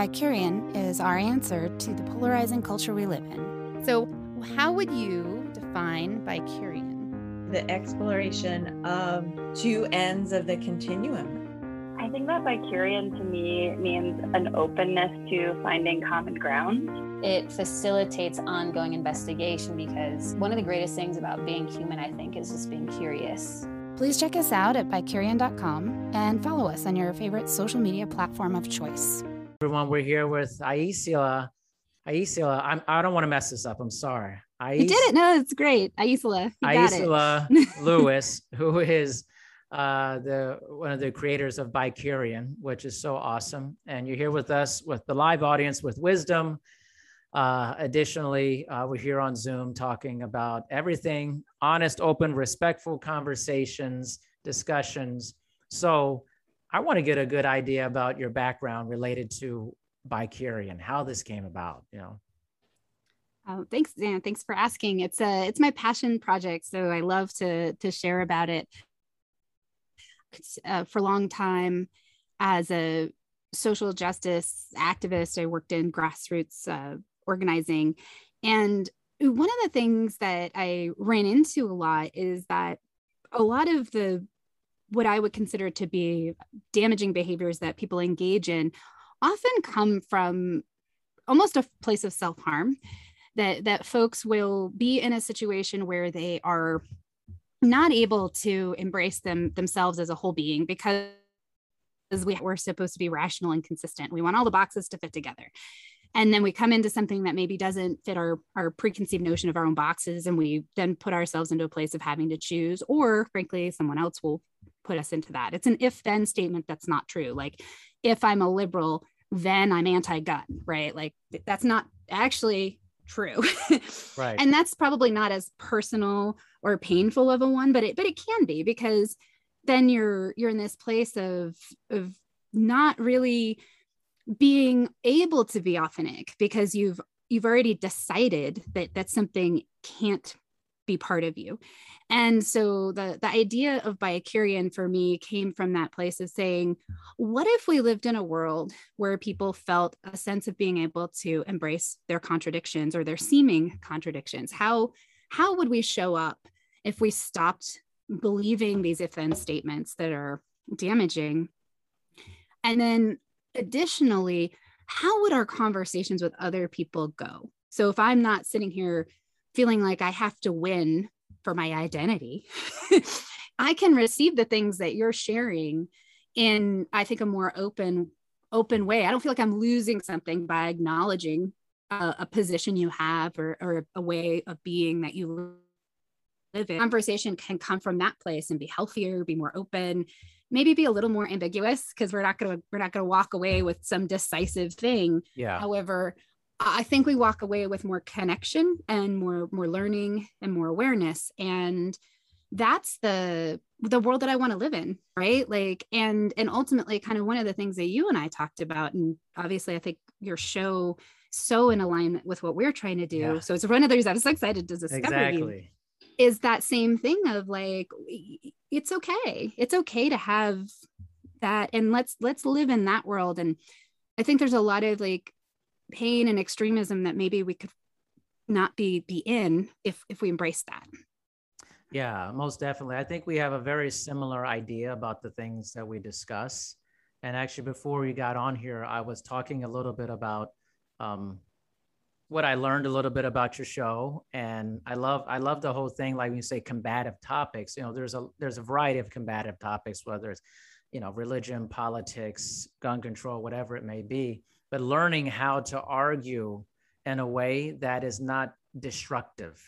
Bicurian is our answer to the polarizing culture we live in. So, how would you define Bicurian? The exploration of two ends of the continuum. I think that Bicurian to me means an openness to finding common ground. It facilitates ongoing investigation because one of the greatest things about being human, I think, is just being curious. Please check us out at bicurian.com and follow us on your favorite social media platform of choice everyone. We're here with Aisila. Aisila, I'm, I don't want to mess this up. I'm sorry. Ais- you did it. No, it's great. Aisila. Aisila Lewis, who is uh, the one of the creators of Bicurian, which is so awesome. And you're here with us with the live audience with wisdom. Uh, additionally, uh, we're here on Zoom talking about everything honest, open, respectful conversations, discussions. So I want to get a good idea about your background related to Bicurian, how this came about, you know. Oh, thanks, Dan. Thanks for asking. It's a it's my passion project, so I love to to share about it. Uh, for a long time, as a social justice activist, I worked in grassroots uh, organizing, and one of the things that I ran into a lot is that a lot of the what I would consider to be damaging behaviors that people engage in often come from almost a place of self-harm that that folks will be in a situation where they are not able to embrace them themselves as a whole being because we, we're supposed to be rational and consistent. We want all the boxes to fit together and then we come into something that maybe doesn't fit our our preconceived notion of our own boxes and we then put ourselves into a place of having to choose or frankly someone else will put us into that. It's an if then statement that's not true. Like if i'm a liberal then i'm anti-gun right? Like that's not actually true. Right. And that's probably not as personal or painful of a one but it but it can be because then you're you're in this place of of not really being able to be authentic because you've you've already decided that that something can't be part of you. And so the the idea of Bicurian for me came from that place of saying what if we lived in a world where people felt a sense of being able to embrace their contradictions or their seeming contradictions? How how would we show up if we stopped believing these if then statements that are damaging? And then additionally, how would our conversations with other people go? So if I'm not sitting here feeling like I have to win for my identity, I can receive the things that you're sharing in, I think, a more open, open way. I don't feel like I'm losing something by acknowledging a, a position you have or, or a way of being that you live in. Conversation can come from that place and be healthier, be more open, maybe be a little more ambiguous because we're not going to we're not to walk away with some decisive thing yeah however i think we walk away with more connection and more more learning and more awareness and that's the the world that i want to live in right like and and ultimately kind of one of the things that you and i talked about and obviously i think your show so in alignment with what we're trying to do yeah. so it's one of those i'm so excited to discover exactly. you is that same thing of like it's okay. It's okay to have that and let's let's live in that world. And i think there's a lot of like pain and extremism that maybe we could not be be in if if we embrace that. Yeah most definitely. I think we have a very similar idea about the things that we discuss. And actually before we got on here i was talking a little bit about um, what I learned a little bit about your show, and I love I love the whole thing. Like when you say combative topics, you know, there's a there's a variety of combative topics, whether it's you know religion, politics, gun control, whatever it may be. But learning how to argue in a way that is not destructive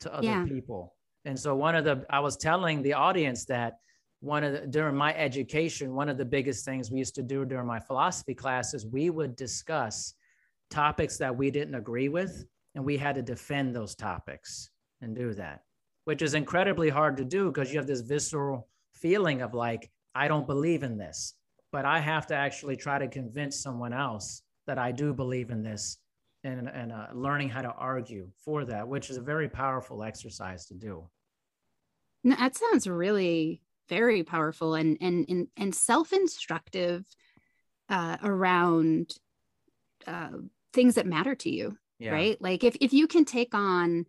to other yeah. people. And so one of the I was telling the audience that one of the during my education, one of the biggest things we used to do during my philosophy classes, we would discuss topics that we didn't agree with and we had to defend those topics and do that, which is incredibly hard to do because you have this visceral feeling of like, I don't believe in this, but I have to actually try to convince someone else that I do believe in this and, and uh, learning how to argue for that, which is a very powerful exercise to do. That sounds really very powerful and and and, and self-instructive uh, around uh, things that matter to you, Yeah. right? Like if if you can take on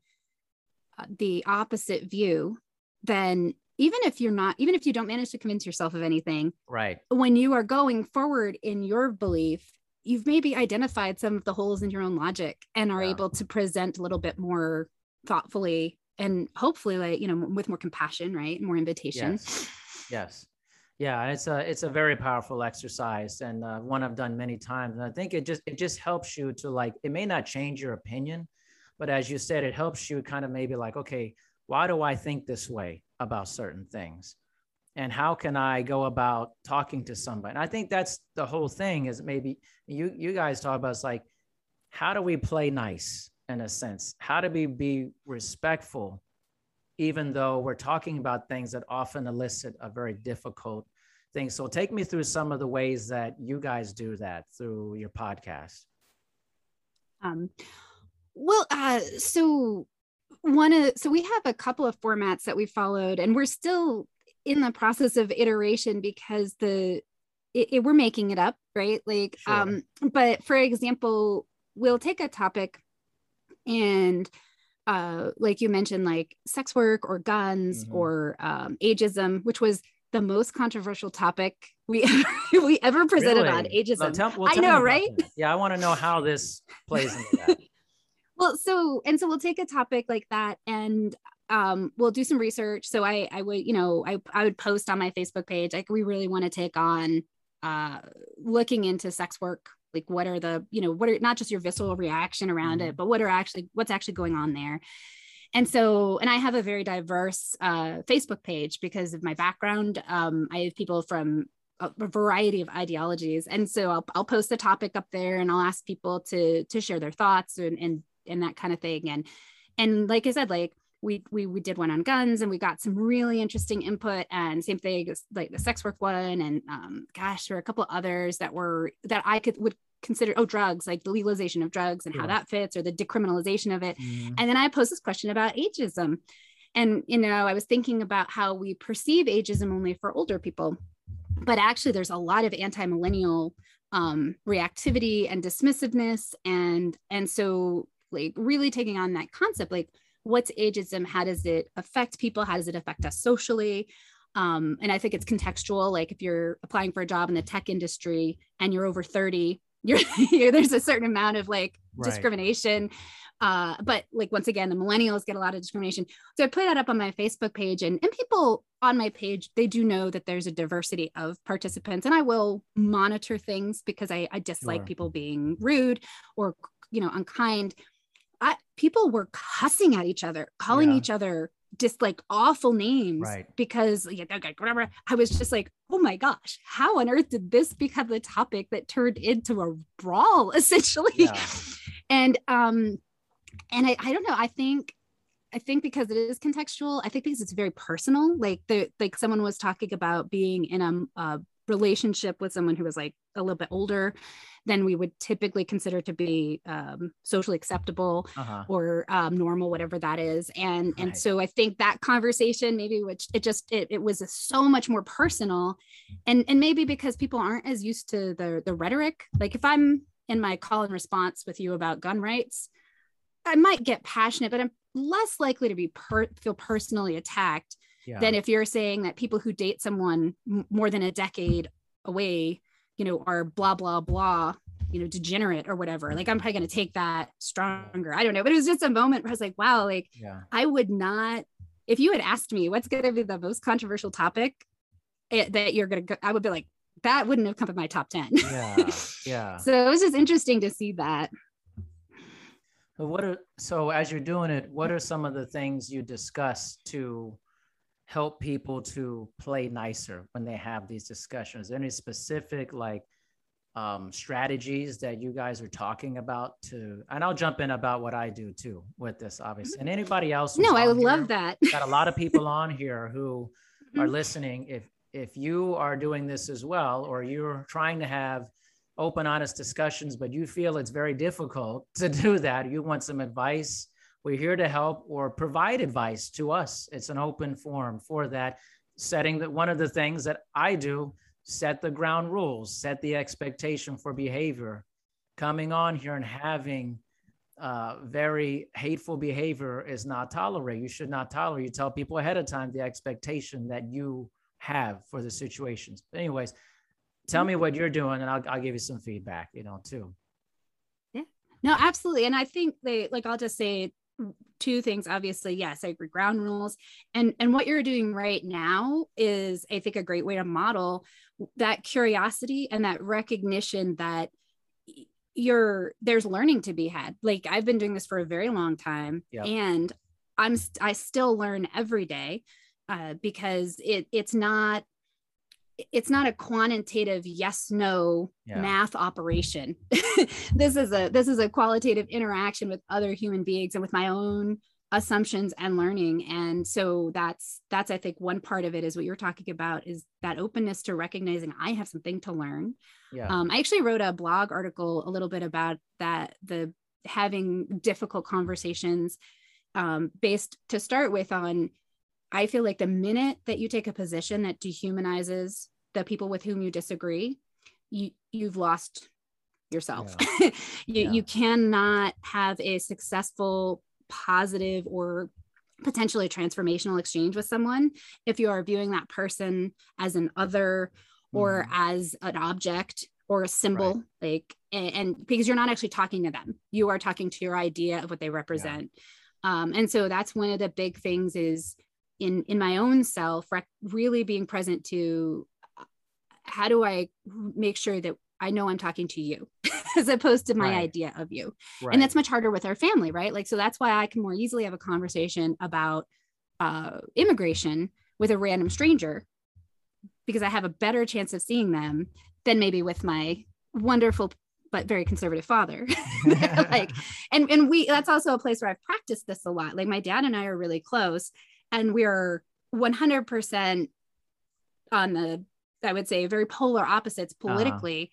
uh, the opposite view, then even if you're not, even if you don't manage to convince yourself of anything, Right. when you are going forward in your belief, you've maybe identified some of the holes in your own logic and are Yeah. able to present a little bit more thoughtfully and hopefully like you know with more compassion right more invitation Yes. Yes. Yeah, it's a it's a very powerful exercise and uh, one I've done many times. And I think it just it just helps you to like it may not change your opinion, but as you said, it helps you kind of maybe like okay, why do I think this way about certain things, and how can I go about talking to somebody? And I think that's the whole thing is maybe you you guys talk about it's like how do we play nice in a sense? How do we be respectful even though we're talking about things that often elicit a very difficult thing. So take me through some of the ways that you guys do that through your podcast. um well uh so one of so we have a couple of formats that we followed and we're still in the process of iteration because the it, it- we're making it up right like Sure. um but for example we'll take a topic and uh like you mentioned like sex work or guns Mhm. or um ageism which was the most controversial topic we we ever presented on ageism Well, tell- well, I know, right? that. Yeah, I want to know how this plays into that. well so and so we'll take a topic like that and um we'll do some research so i i would you know i i would post on my facebook page like we really want to take on uh looking into sex work like what are the you know what are not just your visceral reaction around Mhm. it but what are actually what's actually going on there. And so and i have a very diverse uh facebook page because of my background. Um i have people from a a variety of ideologies. And so I'll, I'll post the topic up there and i'll ask people to to share their thoughts and and and that kind of thing. And and like i said like we we we did one on guns and we got some really interesting input and same thing like the sex work one and um gosh there were a couple others that were that i could would consider oh drugs like the legalization of drugs and how that fits or the decriminalization of it Mhm. and then I posed this question about ageism. And, you know, I was thinking about how we perceive ageism only for older people. But actually, there's a lot of anti millennial um, reactivity and dismissiveness. And, and so, like, really taking on that concept like, what's ageism? How does it affect people? How does it affect us socially? Um, and I think it's contextual. Like, if you're applying for a job in the tech industry and you're over 30, you're, there's a certain amount of like Right. discrimination uh, but like once again the millennials get a lot of discrimination so i put that up on my facebook page and, and people on my page they do know that there's a diversity of participants and i will monitor things because i, I dislike Sure. people being rude or you know unkind I, people were cussing at each other calling Yeah. each other just like awful names Right. because yeah, whatever i was just like oh my gosh how on earth did this become the topic that turned into a brawl essentially Yeah. and um and I, I don't know i think i think because it is contextual i think because it's very personal like the like someone was talking about being in a, a relationship with someone who was like a little bit older than we would typically consider to be um, socially acceptable Uh-huh. or um, normal whatever that is. And and so i think that conversation maybe which it just it, it was so much more personal. And and maybe because people aren't as used to the the rhetoric like if i'm in my call and response with you about gun rights i might get passionate but i'm less likely to be per- feel personally attacked Yeah. than if you're saying that people who date someone m- more than a decade away you know are blah blah blah you know degenerate or whatever like i'm probably going to take that stronger i don't know but it was just a moment where i was like wow like yeah. i would not if you had asked me what's going to be the most controversial topic it, that you're going to go i would be like that wouldn't have come in my top 10 Yeah. Yeah. so it was just interesting to see that what are so as you're doing it, what are some of the things you discuss to help people to play nicer when they have these discussions? Any specific like um, strategies that you guys are talking about to, and I'll jump in about what I do too with this, obviously. And anybody else? No, I would love here, that. Got a lot of people on here who are Mhm. listening. If if you are doing this as well, or you're trying to have open, honest discussions, but you feel it's very difficult to do that, you want some advice. We're here to help or provide advice to us. It's an open forum for that. Setting that one of the things that I do set the ground rules, set the expectation for behavior. Coming on here and having uh, very hateful behavior is not tolerated. You should not tolerate. You tell people ahead of time the expectation that you have for the situations. But anyways, tell me what you're doing, and I'll, I'll give you some feedback. You know, too. Yeah. No, absolutely. And I think they like I'll just say two things. Obviously, yes, I agree. Ground rules. And and what you're doing right now is I think a great way to model that curiosity and that recognition that you're there's learning to be had. Like I've been doing this for a very long time Yep. and I'm I still learn every day uh, because it it's not it's not a quantitative yes no Yeah. math operation this is a this is a qualitative interaction with other human beings and with my own assumptions and learning and so that's that's i think one part of it is what you're talking about is that openness to recognizing i have something to learn Yeah. um, i actually wrote a blog article a little bit about that the having difficult conversations um, based to start with on i feel like the minute that you take a position that dehumanizes the people with whom you disagree you you've lost yourself. You, Yeah. you cannot have a successful positive or potentially transformational exchange with someone if you are viewing that person as an other or Mhm. as an object or a symbol like and, and because you're not actually talking to them. You are talking to your idea of what they represent. Um, and so that's one of the big things is in in my own self rec- really being present to how do i make sure that i know i'm talking to you as opposed to my Right. idea of you right. and that's much harder with our family right like so that's why i can more easily have a conversation about uh, immigration with a random stranger because i have a better chance of seeing them than maybe with my wonderful but very conservative father like and and we that's also a place where i've practiced this a lot like my dad and i are really close and we're 100% on the i would say very polar opposites Uh-huh. politically.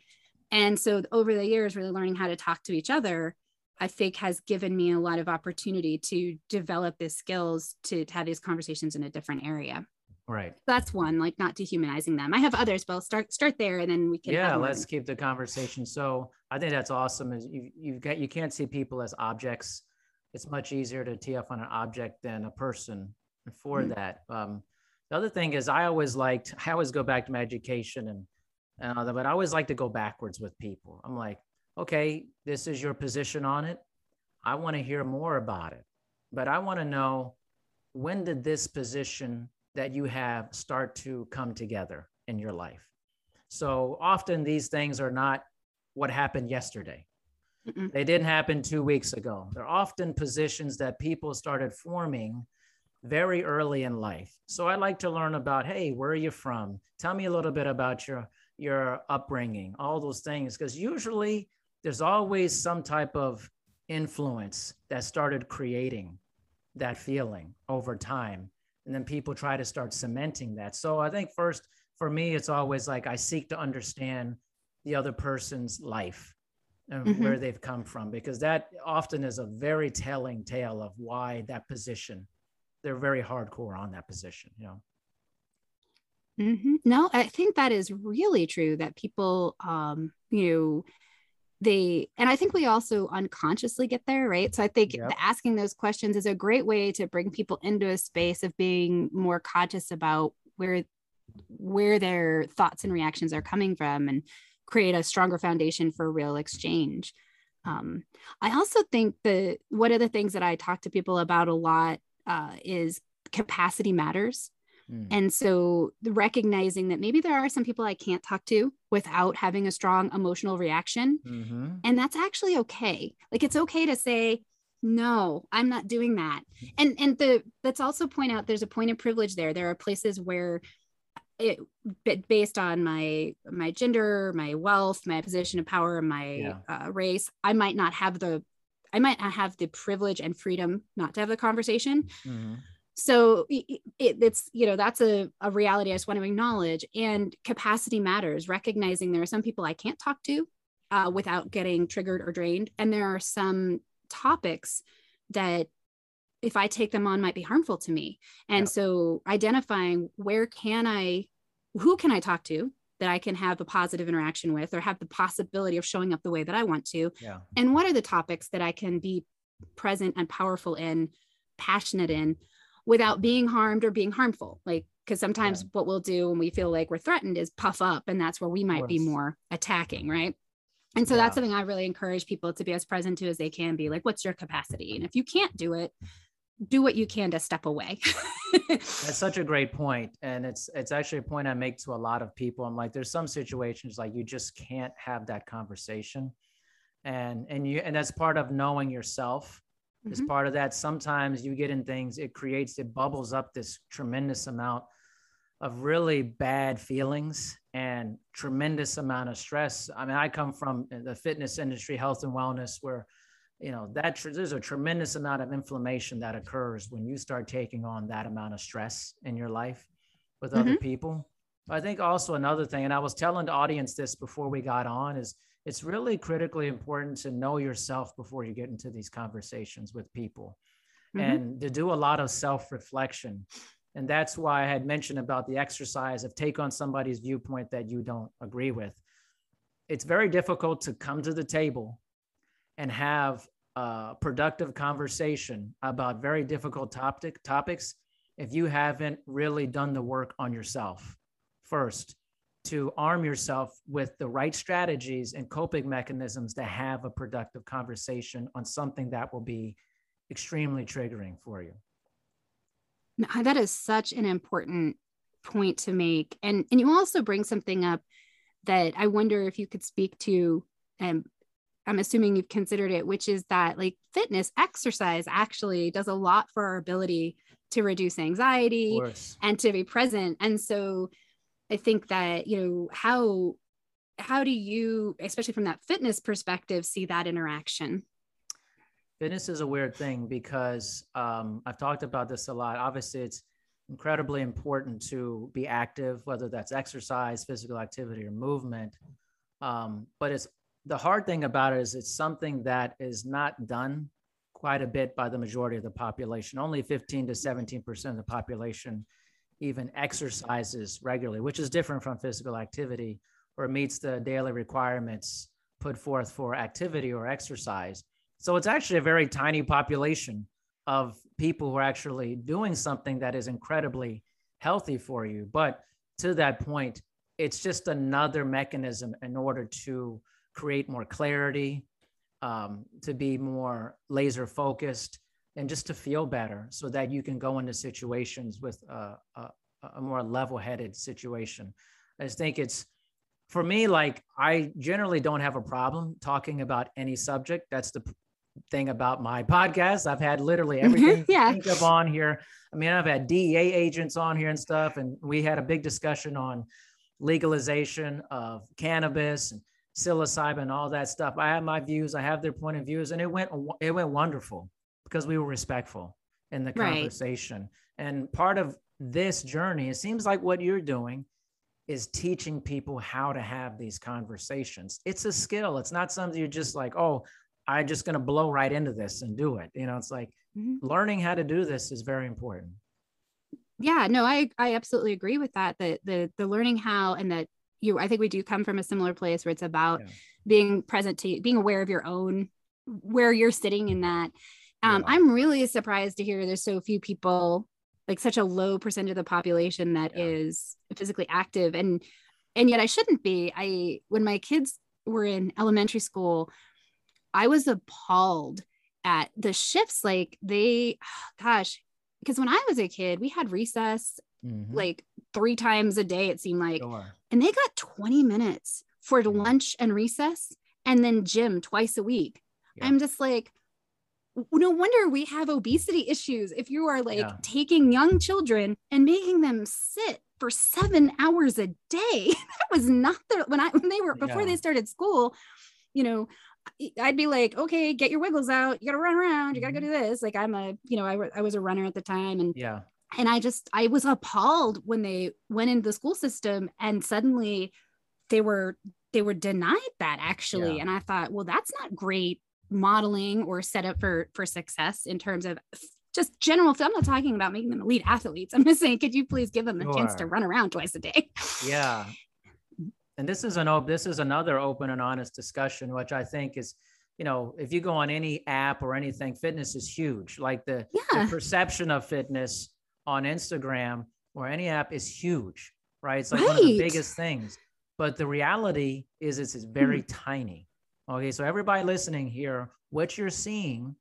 And so over the years really learning how to talk to each other i think has given me a lot of opportunity to develop the skills to, to have these conversations in a different area. Right. that's one like not dehumanizing them. I have others but i'll start start there and then we can yeah let's keep the conversation. So i think that's awesome is you you get you can't see people as objects. It's much easier to tee up on an object than a person for Mhm. that um the other thing is i always liked i always go back to my education and and all that, but i always like to go backwards with people i'm like okay this is your position on it i want to hear more about it but i want to know when did this position that you have start to come together in your life so often these things are not what happened yesterday. Mm-mm. They didn't happen two weeks ago. They're often positions that people started forming very early in life. So I like to learn about, hey, where are you from? Tell me a little bit about your your upbringing, all those things, because usually there's always some type of influence that started creating that feeling over time. And then people try to start cementing that. So I think first for me, it's always like I seek to understand the other person's life and Mhm. where they've come from, because that often is a very telling tale of why that position, they're very hardcore on that position, you know? Mhm. No, I think that is really true that people, um, you know, they, and I think we also unconsciously get there, right? So I think Yep. asking those questions is a great way to bring people into a space of being more conscious about where where their thoughts and reactions are coming from and create a stronger foundation for real exchange. Um, I also think that one of the things that I talk to people about a lot uh, is capacity matters. Mm. And so the recognizing that maybe there are some people I can't talk to without having a strong emotional reaction. Mhm. And that's actually okay. Like it's okay to say, no, I'm not doing that. And and the let's also point out there's a point of privilege there. There are places where it based on my my gender my wealth my position of power my Yeah. uh, race i might not have the i might not have the privilege and freedom not to have the conversation. Mhm. so i- i- it, it's you know that's a, a reality i just want to acknowledge. And capacity matters recognizing there are some people i can't talk to uh, without getting triggered or drained. And there are some topics that if i take them on might be harmful to me. And Yeah. so identifying where can i who can i talk to that i can have a positive interaction with or have the possibility of showing up the way that i want to Yeah. and what are the topics that I can be present and powerful in, passionate in, without being harmed or being harmful? Like, because sometimes what we'll do when we feel like we're threatened is puff up, and that's where we might be more attacking, right? And so that's something I really encourage people to be as present to as they can be. Like, what's your capacity? And if you can't do it, do what you can to step away. That's such a great point, and it's it's actually a point I make to a lot of people. I'm like, there's some situations like you just can't have that conversation, and and you and that's part of knowing yourself. Is Mhm. part of that. Sometimes you get in things, it creates, it bubbles up this tremendous amount of really bad feelings and tremendous amount of stress. I mean, I come from the fitness industry, health and wellness, where you know that tr- there's a tremendous amount of inflammation that occurs when you start taking on that amount of stress in your life with other people. I think also another thing and i was telling the audience this before we got on is it's really critically important to know yourself before you get into these conversations with people Mhm. and to do a lot of self-reflection. And that's why i had mentioned about the exercise of take on somebody's viewpoint that you don't agree with. It's very difficult to come to the table and have a productive conversation about very difficult topic topics if you haven't really done the work on yourself. First to arm yourself with the right strategies and coping mechanisms to have a productive conversation on something that will be extremely triggering for you. That is such an important point to make. And and you also bring something up that i wonder if you could speak to and i'm assuming you've considered it which is that like fitness exercise actually does a lot for our ability to reduce anxiety and to be present and so i think that you know how how do you especially from that fitness perspective see that interaction fitness is a weird thing because um, I've talked about this a lot. Obviously, it's incredibly important to be active, whether that's exercise, physical activity, or movement. Um, but it's the hard thing about it is it's something that is not done quite a bit by the majority of the population. Only 15 to 17 percent of the population even exercises regularly, which is different from physical activity or meets the daily requirements put forth for activity or exercise. So it's actually a very tiny population of people who are actually doing something that is incredibly healthy for you. But to that point, it's just another mechanism in order to create more clarity, um, to be more laser focused, and just to feel better so that you can go into situations with a, a, a more level headed situation. I just think it's for me, like I generally don't have a problem talking about any subject. That's the thing about my podcast. I've had literally everything Yeah. think of on here. I mean, I've had DEA agents on here and stuff, and we had a big discussion on legalization of cannabis and psilocybin all that stuff. I have my views, I have their point of views, and it went it went wonderful because we were respectful in the Right. conversation. And part of this journey, it seems like what you're doing is teaching people how to have these conversations. It's a skill. It's not something you're just like, oh, I'm just going to blow right into this and do it. You know, it's like Mhm. learning how to do this is very important. yeah no i i absolutely agree with that That the the learning how and that you i think we do come from a similar place where it's about Yeah. being present to being aware of your own where you're sitting in that um, Yeah. i'm really surprised to hear there's so few people like such a low percentage of the population that is Yeah. physically active and and yet i shouldn't be i when my kids were in elementary school i was appalled at the shifts like they gosh because when i was a kid we had recess Mhm. like three times a day it seemed like Sure. and they got 20 minutes for Mhm. lunch and recess and then gym twice a week Yeah. i'm just like no wonder we have obesity issues if you are like Yeah. taking young children and making them sit for seven hours a day. that was not the when I when they were before Yeah. they started school, you know. I'd be like, okay, get your wiggles out. You got to run around. You got to go do this. Like I'm a, you know, I, I was a runner at the time, and Yeah. And I just I was appalled when they went into the school system and suddenly they were they were denied that actually. Yeah. and I thought well that's not great modeling or setup for for success in terms of just general I'm not talking about making them elite athletes. I'm just saying could you please give them a chance to run around twice a day? Yeah. And this is an op- this is another open and honest discussion which i think is you know if you go on any app or anything fitness is huge. Like the, the yeah. perception of fitness on instagram or any app is huge right? It's like one of the biggest things but the reality is it's, it's very hmm. tiny. Okay so everybody listening here what you're seeing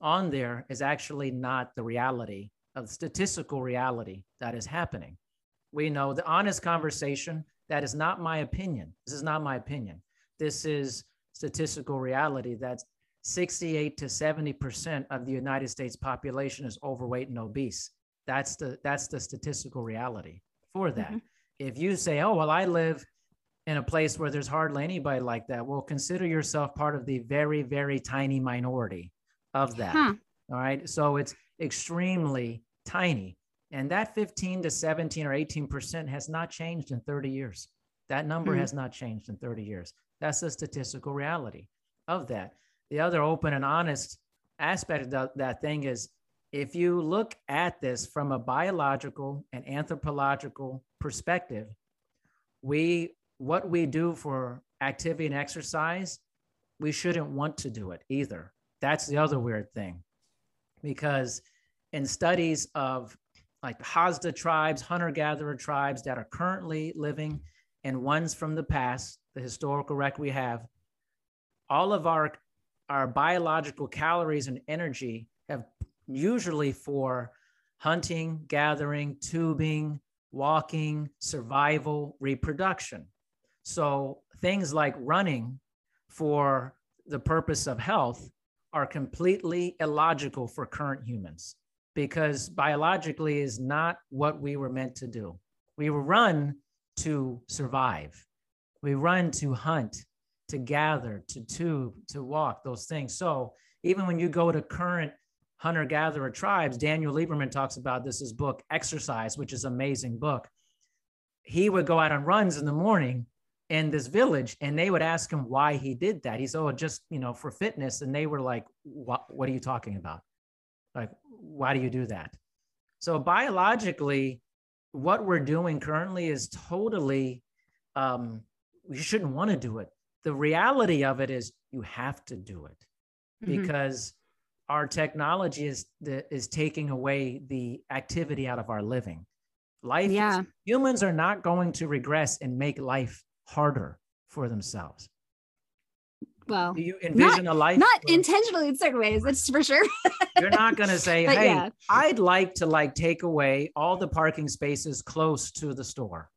on there is actually not the reality of the statistical reality that is happening. We know the honest conversation that is not my opinion. This is not my opinion. This is statistical reality that 68 to 70 percent of the united states population is overweight and obese that's the that's the statistical reality for that Mhm. if you say oh well i live in a place where there's hardly anybody like that well consider yourself part of the very very tiny minority of that huh all right. So it's extremely tiny. And that 15 to 17 or 18% has not changed in 30 years. That number Mhm. has not changed in 30 years. That's the statistical reality of that. The other open and honest aspect of that, that thing is if you look at this from a biological and anthropological perspective, we what we do for activity and exercise, we shouldn't want to do it either. That's the other weird thing because in studies of like Hadza tribes, hunter gatherer tribes that are currently living, and ones from the past, the historical record we have, all of our our biological calories and energy have usually for hunting, gathering, tubing, walking, survival, reproduction. So things like running for the purpose of health are completely illogical for current humans because biologically is not what we were meant to do. We run to survive. We run to hunt, to gather, to tube, to walk, those things. So even when you go to current hunter gatherer tribes, Daniel Lieberman talks about this his book Exercise, which is an amazing book. He would go out on runs in the morning in this village and they would ask him why he did that. He said, Oh, just, you know, for fitness. And they were like, What, what are you talking about? Like, why do you do that? So, biologically, what we're doing currently is totally, um, you shouldn't want to do it. The reality of it is you have to do it Mhm. because our technology is the, is taking away the activity out of our living. Life, is- humans are not going to regress and make life harder for themselves. well Do you envision a life? not where intentionally in certain ways that's for sure You're not going to say, "Hey, yeah. I'd like to like take away all the parking spaces close to the store."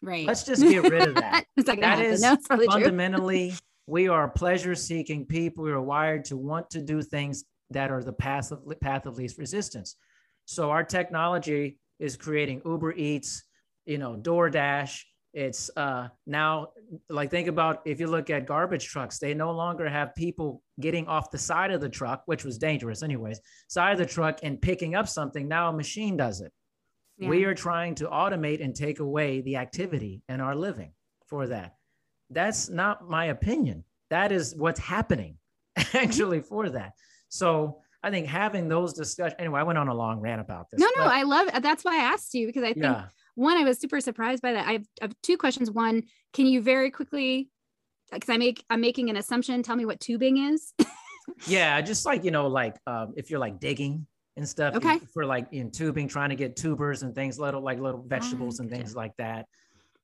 right Let's just get rid of that. That happen. is no, it's probably true. fundamentally we are pleasure seeking people we are wired to want to do things that are the path of, path of least resistance so our technology is creating uber eats you know doordash it's uh, now like think about if you look at garbage trucks they no longer have people getting off the side of the truck which was dangerous anyways side of the truck and picking up something now a machine does it we are trying to automate and take away the activity in our living for that. That's not my opinion. That is what's happening actually for that. So I think having those discussions. Anyway, I went on a long rant about this. no no i love that's why i asked you because i think yeah, one i was super surprised by that i have, I have two questions one can you very quickly because i make i'm making an assumption tell me what tubing is yeah, just like you know, like um, if you're like digging and stuff, Okay. for like in tubing, trying to get tubers and things, little like little vegetables and things like that,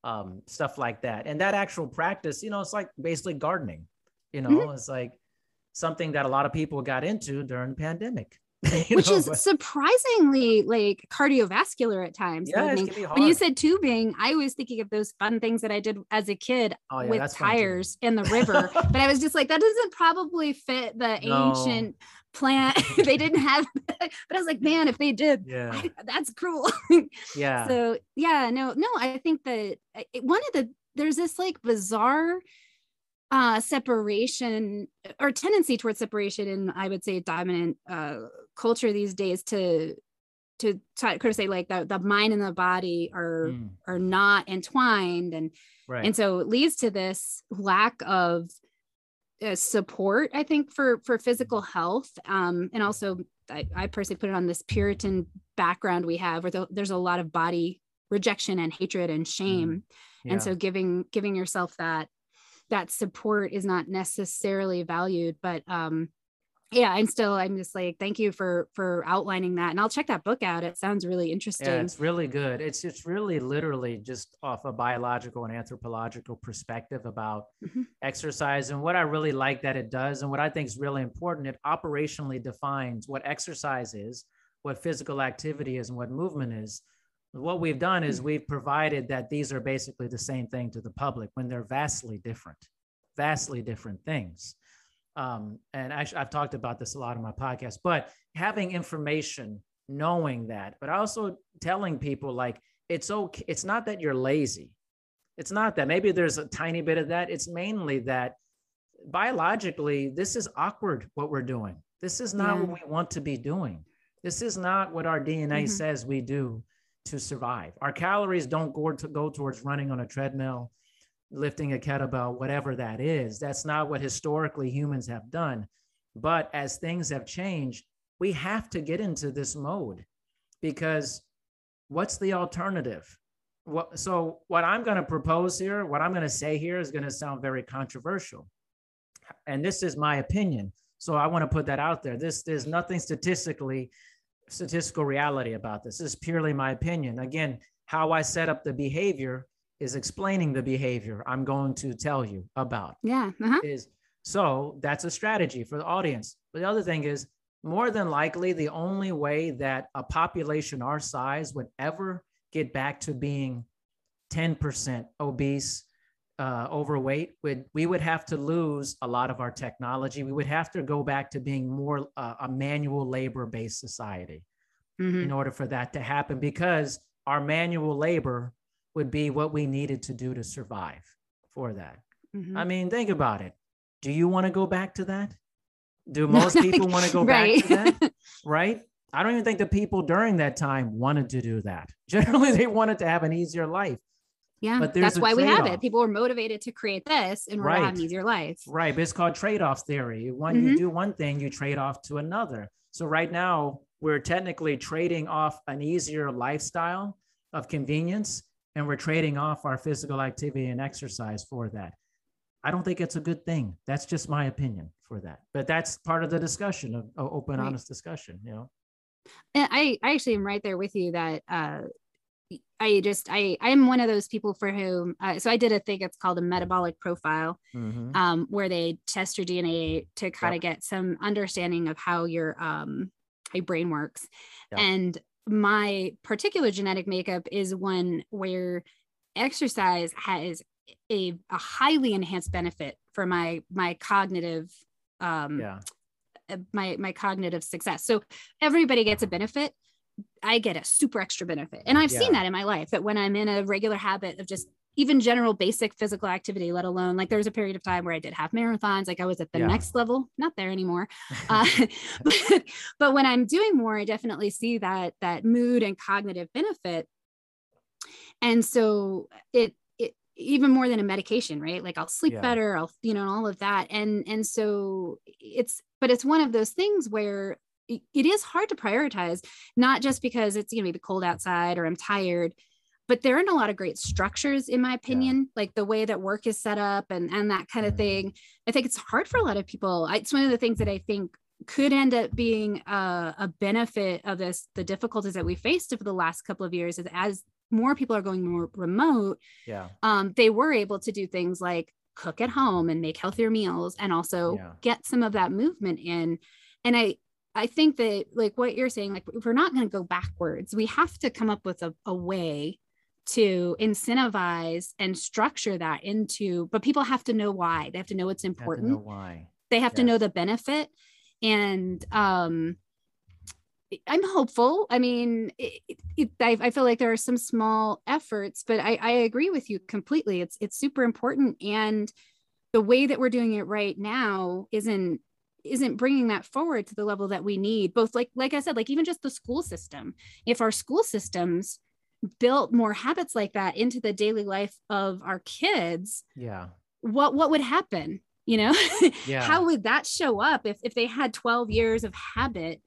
um, stuff like that. And that actual practice, you know, it's like basically gardening. You know, Mhm. it's like something that a lot of people got into during the pandemic. You which know, is but- surprisingly like cardiovascular at times. Yeah, I it think. can be when you said tubing, I was thinking of those fun things that I did as a kid Oh, yeah, with that's fun too. tires in the river. but I was just like, that doesn't probably fit the No. ancient plant. they didn't have, but I was like, man, if they did, yeah, I- that's cruel. yeah, so yeah no no i think that one of the there's this like bizarre uh separation or tendency towards separation in i would say dominant uh culture these days to to try to say like the, the mind and the body are Mm, are not entwined. And right. and so it leads to this lack of uh, support i think for for physical health. Um and also I, I personally put it on this puritan background we have where the, there's a lot of body rejection and hatred and shame. Yeah. and so giving giving yourself that that support is not necessarily valued but um yeah i'm still i'm just like thank you for for outlining that and i'll check that book out it sounds really interesting Yeah, it's really good. It's it's really literally just off a biological and anthropological perspective about Mhm. exercise. And what I really like that it does, and what I think is really important, it operationally defines what exercise is, what physical activity is, and what movement is. What we've done is we've provided that these are basically the same thing to the public when they're vastly different, vastly different things. Um, and actually, I've talked about this a lot in my podcast, but having information, knowing that, but also telling people like it's okay. It's not that you're lazy. It's not that. Maybe there's a tiny bit of that. It's mainly that biologically, this is awkward what we're doing. This is not Yeah. what we want to be doing. This is not what our DNA Mhm. says we do to survive. Our calories don't go to go towards running on a treadmill, lifting a kettlebell, whatever that is. That's not what historically humans have done. But as things have changed, we have to get into this mode because what's the alternative? What, so, what I'm going to propose here, what I'm going to say here is going to sound very controversial. And this is my opinion. So, I want to put that out there. This, there's nothing statistically, statistical reality about this. This is purely my opinion. Again, how I set up the behavior is explaining the behavior I'm going to tell you about yeah uh-huh. is so that's a strategy for the audience. But the other thing is, more than likely, the only way that a population our size would ever get back to being 10% obese, uh, overweight, would we would have to lose a lot of our technology. We would have to go back to being more uh, a manual labor-based society Mhm. in order for that to happen, because our manual labor would be what we needed to do to survive for that. Mhm. I mean, think about it. Do you want to go back to that? Do most people want to go Right. back to that? Right? I don't even think the people during that time wanted to do that. Generally, they wanted to have an easier life. Yeah but that's why we have it people were motivated to create this order to have an easier life Right. But it's called trade off theory. When Mhm. you do one thing, you trade off to another. So right now, we're technically trading off an easier lifestyle of convenience and we're trading off our physical activity and exercise for that. I don't think it's a good thing. That's just my opinion for that. But that's part of the discussion of of open, Right. honest discussion. You know. And I, I actually am right there with you that uh, I just I I'm one of those people for whom uh, so I did a thing it's called a metabolic profile Mhm. um, where they test your DNA to kind of get some understanding of how your um your brain works Yeah. and my particular genetic makeup is one where exercise has a, a highly enhanced benefit for my my cognitive um Yeah. uh, my my cognitive success. So everybody gets a benefit. I get a super extra benefit. And I've Yeah. seen that in my life that when I'm in a regular habit of just even general basic physical activity, let alone like there was a period of time where I did half marathons, like I was at the Yeah. next level, not there anymore. Uh, but, but when I'm doing more, I definitely see that that mood and cognitive benefit. And so it it even more than a medication, right? Like I'll sleep Yeah. better, I'll you know all of that. And and so it's but it's one of those things where it- it is hard to prioritize, not just because it's you know maybe cold outside or I'm tired, but there aren't a lot of great structures in my opinion, like the way that work is set up and and that kind of Mhm. thing. I think it's hard for a lot of people. It's one of the things that I think could end up being a, a benefit of this the difficulties that we faced over the last couple of years is as more people are going more remote Yeah. um, they were able to do things like cook at home and make healthier meals and also Yeah. get some of that movement in and i I think that like what you're saying, like if we're not going to go backwards, we have to come up with a, a way to incentivize and structure that into, but people have to know why. They have to know it's important. Know why. They have Yes. to know the benefit. And um I'm hopeful. I mean, it, it, I, I feel like there are some small efforts, but I, I agree with you completely. It's it's super important, and the way that we're doing it right now isn't isn't bringing that forward to the level that we need. Both like like I said, like even just the school system. If our school systems built more habits like that into the daily life of our kids, Yeah. what what would happen? You know, Yeah. how would that show up if if they had 12 years of habit?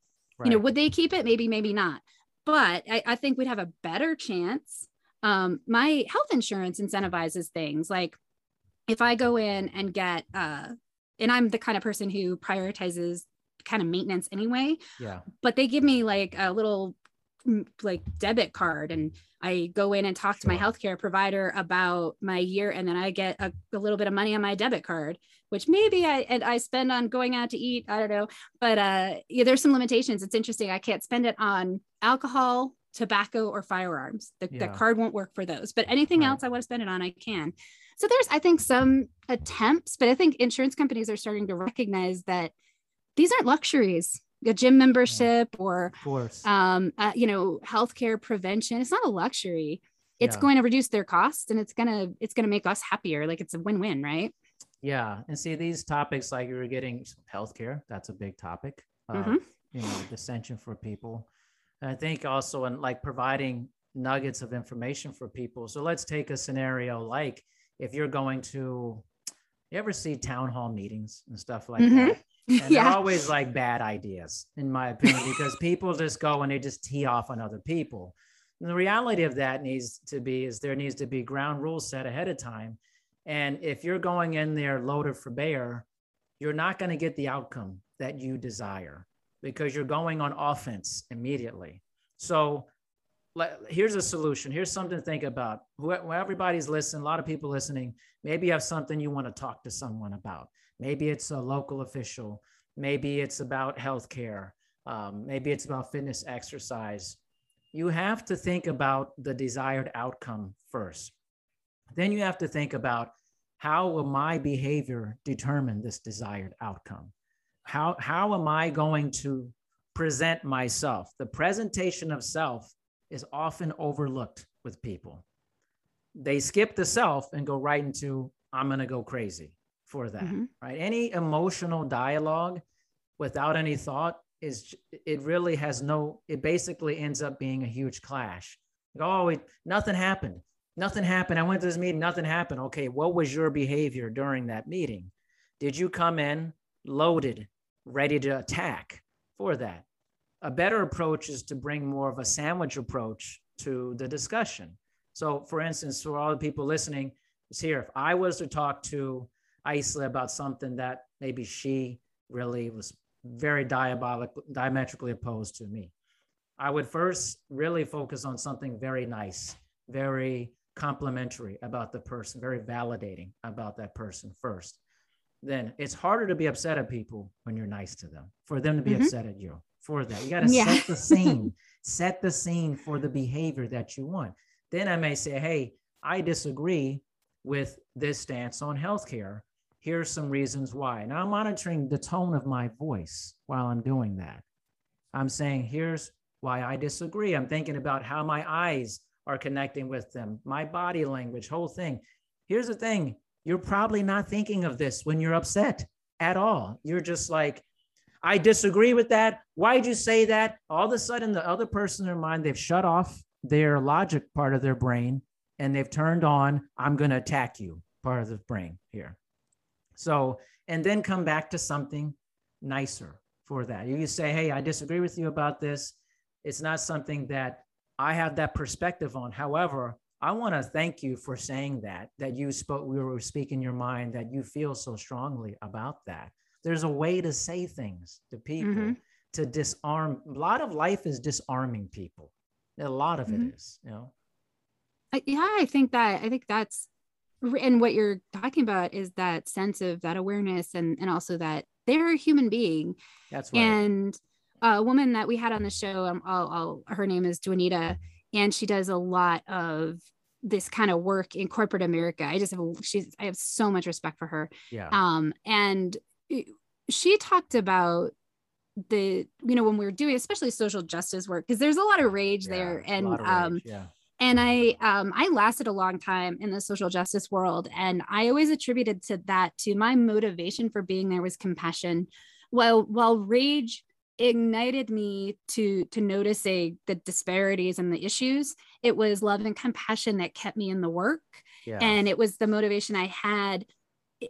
you know would they keep it maybe maybe not but I, I think we'd have a better chance um, my health insurance incentivizes things like if i go in and get uh, and i'm the kind of person who prioritizes kind of maintenance anyway yeah. but they give me like a little mm, like debit card and I go in and talk to my healthcare provider about my year and then I get a, a little bit of money on my debit card which maybe I and I spend on going out to eat I don't know but uh yeah there's some limitations. It's interesting. I can't spend it on alcohol tobacco or firearms. The, the card won't work for those but anything Right. else I want to spend it on I can so there's I think some attempts but I think insurance companies are starting to recognize that these aren't luxuries a gym membership or Of course. um, uh, you know, healthcare prevention. It's not a luxury. It's Yeah. going to reduce their costs and it's gonna it's gonna make us happier. Like it's a win-win, right? Yeah, and see these topics like you were getting healthcare. That's a big topic. Uh, Mhm. You know, dissension for people. And I think also in like providing nuggets of information for people. So let's take a scenario like if you're going to, you ever see town hall meetings and stuff like Mhm. that? And they're always like bad ideas, in my opinion, because people just go and they just tee off on other people. And the reality of that needs to be is there needs to be ground rules set ahead of time. And if you're going in there loaded for bear, you're not going to get the outcome that you desire because you're going on offense immediately. So here's a solution. Here's something to think about. Who everybody's listening, a lot of people listening, maybe you have something you want to talk to someone about. Maybe it's a local official. Maybe it's about healthcare. Um, maybe it's about fitness exercise. You have to think about the desired outcome first. Then you have to think about how will my behavior determine this desired outcome? How, how am I going to present myself? The presentation of self is often overlooked with people. They skip the self and go right into, I'm going to go crazy for that, Mhm. right? Any emotional dialogue without any thought is, it really has no, it basically ends up being a huge clash. Like, oh, it, nothing happened. Nothing happened. I went to this meeting, nothing happened. Okay, what was your behavior during that meeting? Did you come in loaded, ready to attack for that? A better approach is to bring more of a sandwich approach to the discussion. So, for instance, for all the people listening, is here. If I was to talk to Isla about something that maybe she really was very diabolic, diametrically opposed to me, I would first really focus on something very nice, very complimentary about the person, very validating about that person first. Then it's harder to be upset at people when you're nice to them, for them to be Mhm. upset at you for that. You got to Yeah. set the scene, set the scene for the behavior that you want. Then I may say, hey, I disagree with this stance on healthcare. Here's some reasons why. Now I'm monitoring the tone of my voice while I'm doing that. I'm saying, here's why I disagree. I'm thinking about how my eyes are connecting with them, my body language, whole thing. Here's the thing you're probably not thinking of this when you're upset at all. You're just like, I disagree with that. Why'd you say that? All of a sudden, the other person in their mind, they've shut off their logic part of their brain and they've turned on, I'm going to attack you part of the brain here. So, and then come back to something nicer for that. You say, Hey, I disagree with you about this. It's not something that I have that perspective on. However, I want to thank you for saying that, that you spoke, we were speaking your mind, that you feel so strongly about that. There's a way to say things to people Mhm. to disarm. A lot of life is disarming people. A lot of Mhm. it is, you know. Yeah i think that i think that's and what you're talking about is that sense of that awareness and and also that they're a human being That's right. and a woman that we had on the show. Um, I'll, I'll, her name is Juanita, and she does a lot of this kind of work in corporate America. I just have she's I have so much respect for her. Yeah. Um, and she talked about the you know when we were doing especially social justice work because there's a lot of rage Yeah, there and lot of um yeah. and i um i lasted a long time in the social justice world and i always attributed to that to my motivation for being there was compassion while while rage ignited me to to noticing the disparities and the issues it was love and compassion that kept me in the work Yeah. and it was the motivation i had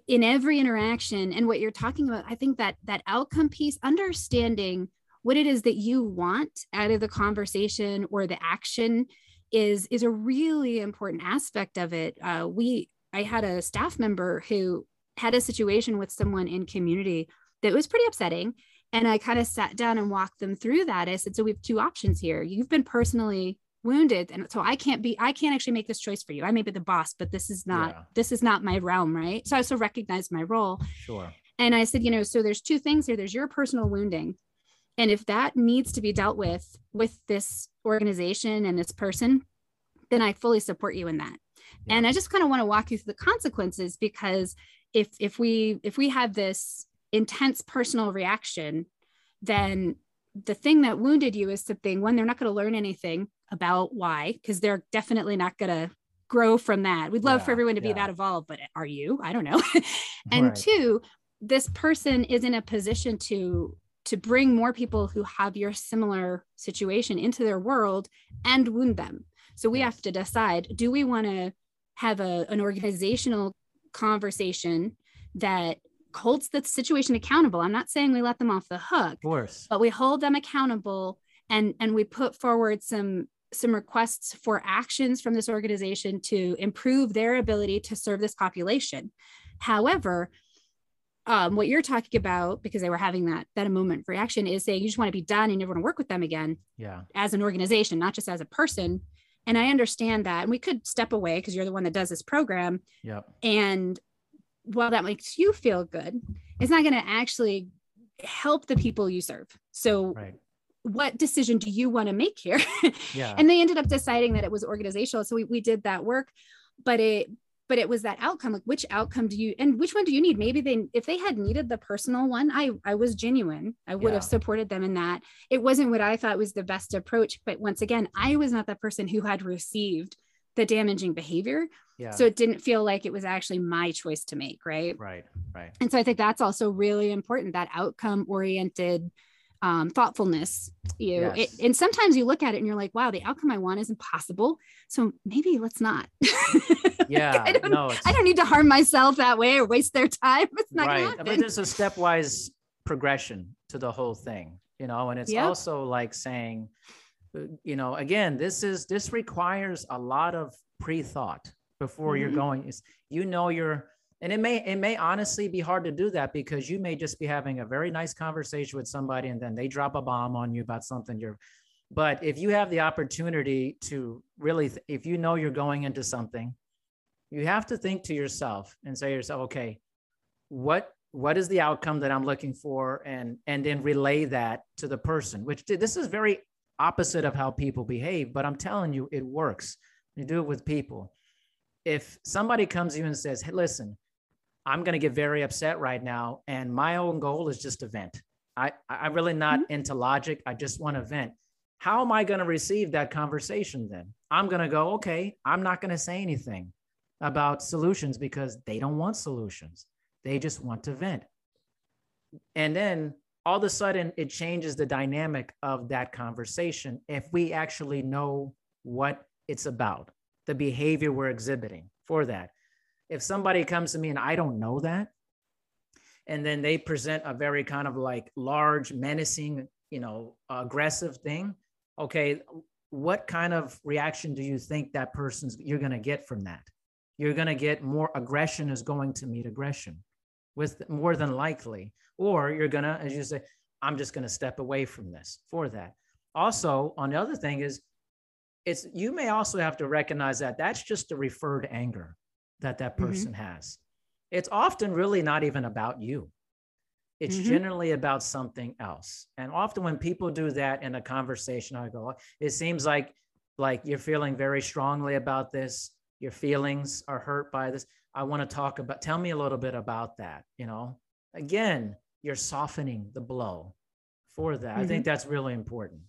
in every interaction and what you're talking about i think that that outcome piece understanding what it is that you want out of the conversation or the action is is a really important aspect of it. Uh, we i had a staff member who had a situation with someone in community that was pretty upsetting. And i kind of sat down and walked them through that. I said so we have two options here. You've been personally wounded and so i can't be i can't actually make this choice for you i may be the boss but this is not Yeah. this is not my realm right so i also recognize my role Sure. and i said you know so there's two things here there's your personal wounding and if that needs to be dealt with with this organization and this person then i fully support you in that Yeah. and i just kind of want to walk you through the consequences because if if we if we have this intense personal reaction then the thing that wounded you is something one they're not going to learn anything about why because they're definitely not going to grow from that. We'd love for everyone to be that evolved but are you? I don't know. And Right. two this person is in a position to to bring more people who have your similar situation into their world and wound them. So we have to decide do we want to have a, an organizational conversation that holds the situation accountable? I'm not saying we let them off the hook Of course. but we hold them accountable and and we put forward some some requests for actions from this organization to improve their ability to serve this population however um, what you're talking about because they were having that that a moment for reaction is saying you just want to be done and you never want to work with them again Yeah. as an organization not just as a person and i understand that and we could step away because you're the one that does this program Yep. and while that makes you feel good it's not going to actually help the people you serve so Right. What decision do you want to make here Yeah. and they ended up deciding that it was organizational so we, we did that work but it but it was that outcome like which outcome do you and which one do you need maybe they if they had needed the personal one i i was genuine i would have supported them in that it wasn't what i thought was the best approach but once again i was not the person who had received the damaging behavior yeah. so it didn't feel like it was actually my choice to make right right. Right. and so I think that's also really important that outcome oriented um, thoughtfulness. You it, and sometimes you look at it and you're like, wow, the outcome I want is impossible. So maybe let's not. Yeah. I don't, no, I don't need to harm myself that way or waste their time. It's not right. But there's a stepwise progression to the whole thing, you know, and it's Yep. also like saying, uh, you know, again, this is this requires a lot of pre-thought before you're Mhm. going. It's, you know, you're and it may it may honestly be hard to do that because you may just be having a very nice conversation with somebody and then they drop a bomb on you about something you're but if you have the opportunity to really if you know you're going into something you have to think to yourself and say to yourself okay what what is the outcome that i'm looking for? And and then relay that to the person which this is very opposite of how people behave but i'm telling you it works. You do it with people. If somebody comes to you and says hey listen i'm going to get very upset right now and my own goal is just to vent. I i'm really not mm-hmm. into logic. I just want to vent. How am i going to receive that conversation then? I'm going to go okay i'm not going to say anything about solutions because they don't want solutions. They just want to vent. And then all of a sudden it changes the dynamic of that conversation if we actually know what it's about the behavior we're exhibiting for that if somebody comes to me and i don't know that and then they present a very kind of like large menacing you know aggressive thing okay what kind of reaction do you think that person's you're going to get from that? You're going to get more aggression is going to meet aggression with more than likely or you're going to as you say i'm just going to step away from this for that. Also on the other thing is it's you may also have to recognize that that's just a referred anger that that Mhm. person has it's often really not even about you it's Mhm. generally about something else. And often when people do that in a conversation, I go, it seems like like you're feeling very strongly about this. Your feelings are hurt by this. I want to talk about tell me a little bit about that, you know. Again, you're softening the blow for that. I think that's really important.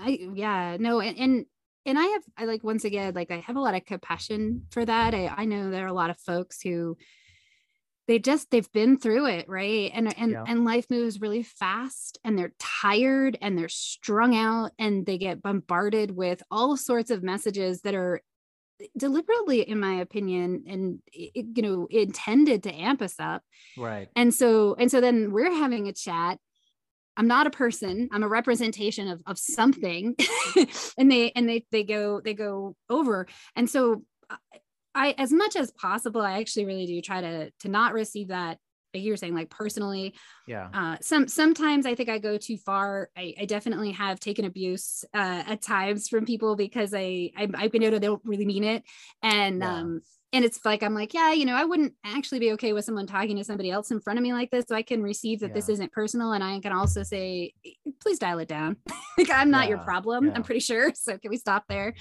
I, yeah, no, and, and and I have I like once again like I have a lot of compassion for that. I, I know there are a lot of folks who they just they've been through it, right? And and Yeah. and life moves really fast and they're tired and they're strung out and they get bombarded with all sorts of messages that are eh, deliberately in my opinion and eh, eh, you know intended to amp us up Right. and so and so then we're having a chat i'm not a person i'm a representation of of something. And they and they they go they go over. And so I, as much as possible i actually really do try to to not receive that you were saying like personally Yeah. uh some sometimes i think i go too far i, I definitely have taken abuse uh at times from people because i i, I know they don't really mean it and Yeah. um and it's like i'm like yeah you know i wouldn't actually be okay with someone talking to somebody else in front of me like this so i can receive that this isn't personal and i can also say please dial it down like i'm not your problem yeah. i'm pretty sure so can we stop there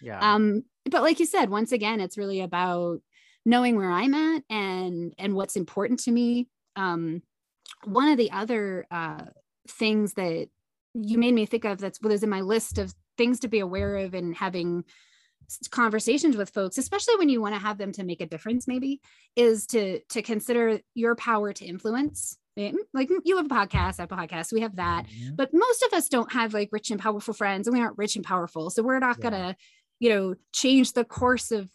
Yeah. um but like you said once again it's really about knowing where i'm at and and what's important to me um one of the other uh things that you made me think of that's what is in my list of things to be aware of and having conversations with folks especially when you want to have them to make a difference maybe is to to consider your power to influence Eh, like you have a podcast i have a podcast we have that Mhm. but most of us don't have like rich and powerful friends and we aren't rich and powerful so we're not Yeah. gonna you know change the course of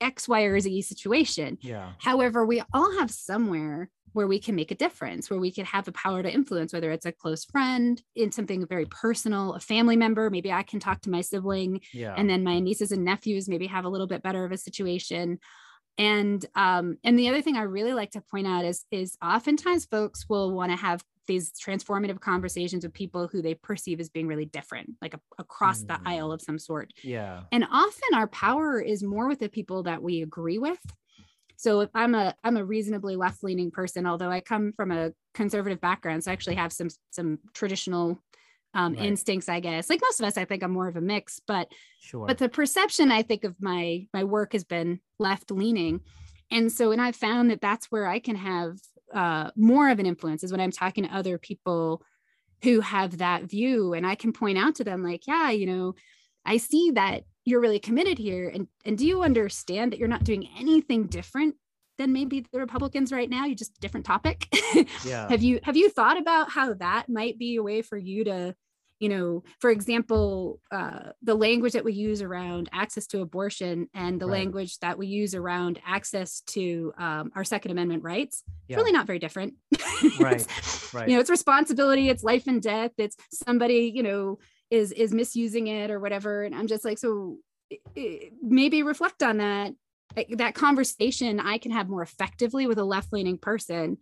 x y or z situation Yeah. however we all have somewhere where we can make a difference where we can have the power to influence whether it's a close friend in something very personal a family member maybe i can talk to my sibling Yeah. and then my nieces and nephews maybe have a little bit better of a situation and um and the other thing i really like to point out is is oftentimes folks will want to have these transformative conversations with people who they perceive as being really different like a, across the Mm. aisle of some sort yeah. and often our power is more with the people that we agree with so if i'm a i'm a reasonably left leaning person although i come from a conservative background so i actually have some some traditional um, Right. instincts i guess like most of us i think i'm more of a mix but Sure. but the perception i think of my my work has been left leaning and so and i've found that that's where i can have uh, more of an influence is when i'm talking to other people who have that view. And i can point out to them like yeah you know i see that you're really committed here. And and do you understand that you're not doing anything different than maybe the republicans right now? You just different topic. Yeah. have you have you thought about how that might be a way for you to you know for example uh, the language that we use around access to abortion and the Right. language that we use around access to um, our second amendment rights yeah. it's really not very different Right, right. you know it's responsibility it's life and death it's somebody you know is is misusing it or whatever and i'm just like so i- i- maybe reflect on that that conversation i can have more effectively with a left-leaning person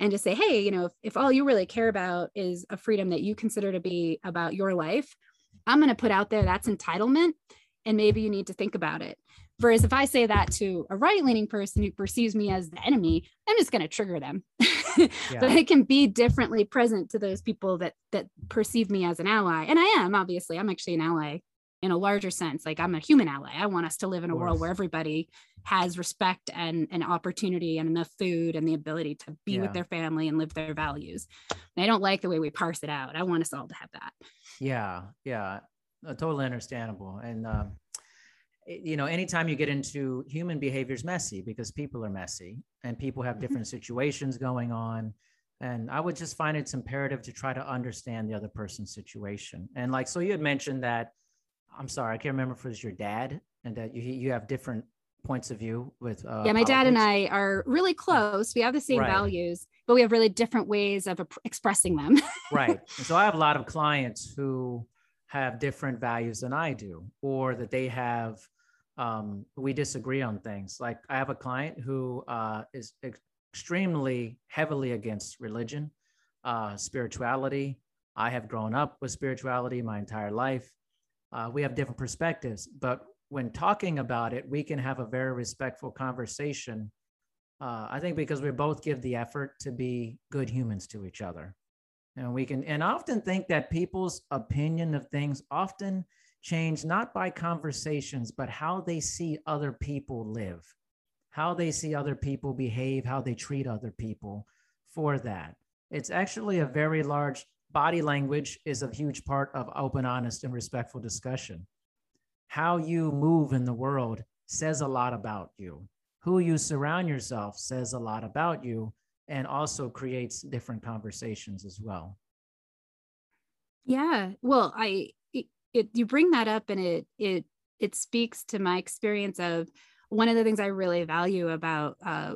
and just say hey you know if, if all you really care about is a freedom that you consider to be about your life i'm going to put out there that's entitlement and maybe you need to think about it. Whereas if i say that to a right-leaning person who perceives me as the enemy i'm just going to trigger them. But Yeah. it can be differently present to those people that that perceive me as an ally and i am obviously. I'm actually an ally in a larger sense like i'm a human ally i want us to live in a world where everybody has respect and an opportunity and enough food and the ability to be Yeah. with their family and live their values and i don't like the way we parse it out i want us all to have that Yeah, yeah, uh, totally understandable. And um, you know, anytime you get into human behavior is messy because people are messy and people have different situations going on. And I would just find it's imperative to try to understand the other person's situation. And like, so you had mentioned that. I'm sorry, I can't remember if it was your dad and that you you have different points of view with. Uh, yeah my dad and i are really close we have the same Right. values but we have really different ways of expressing them right. And so I have a lot of clients who have different values than I do, or that they have, um, we disagree on things. Like I have a client who uh, is ex- extremely heavily against religion, uh, spirituality. I have grown up with spirituality my entire life. Uh, we have different perspectives, but when talking about it, we can have a very respectful conversation Uh, I think because we both give the effort to be good humans to each other. And we can, and often think that people's opinion of things often change not by conversations, but how they see other people live, how they see other people behave, how they treat other people for that. It's actually a very large body language is a huge part of open, honest, and respectful discussion. How you move in the world says a lot about you. Who you surround yourself says a lot about you and also creates different conversations as well. Yeah. Well, I it, it you bring that up and it it it speaks to my experience of one of the things I really value about uh,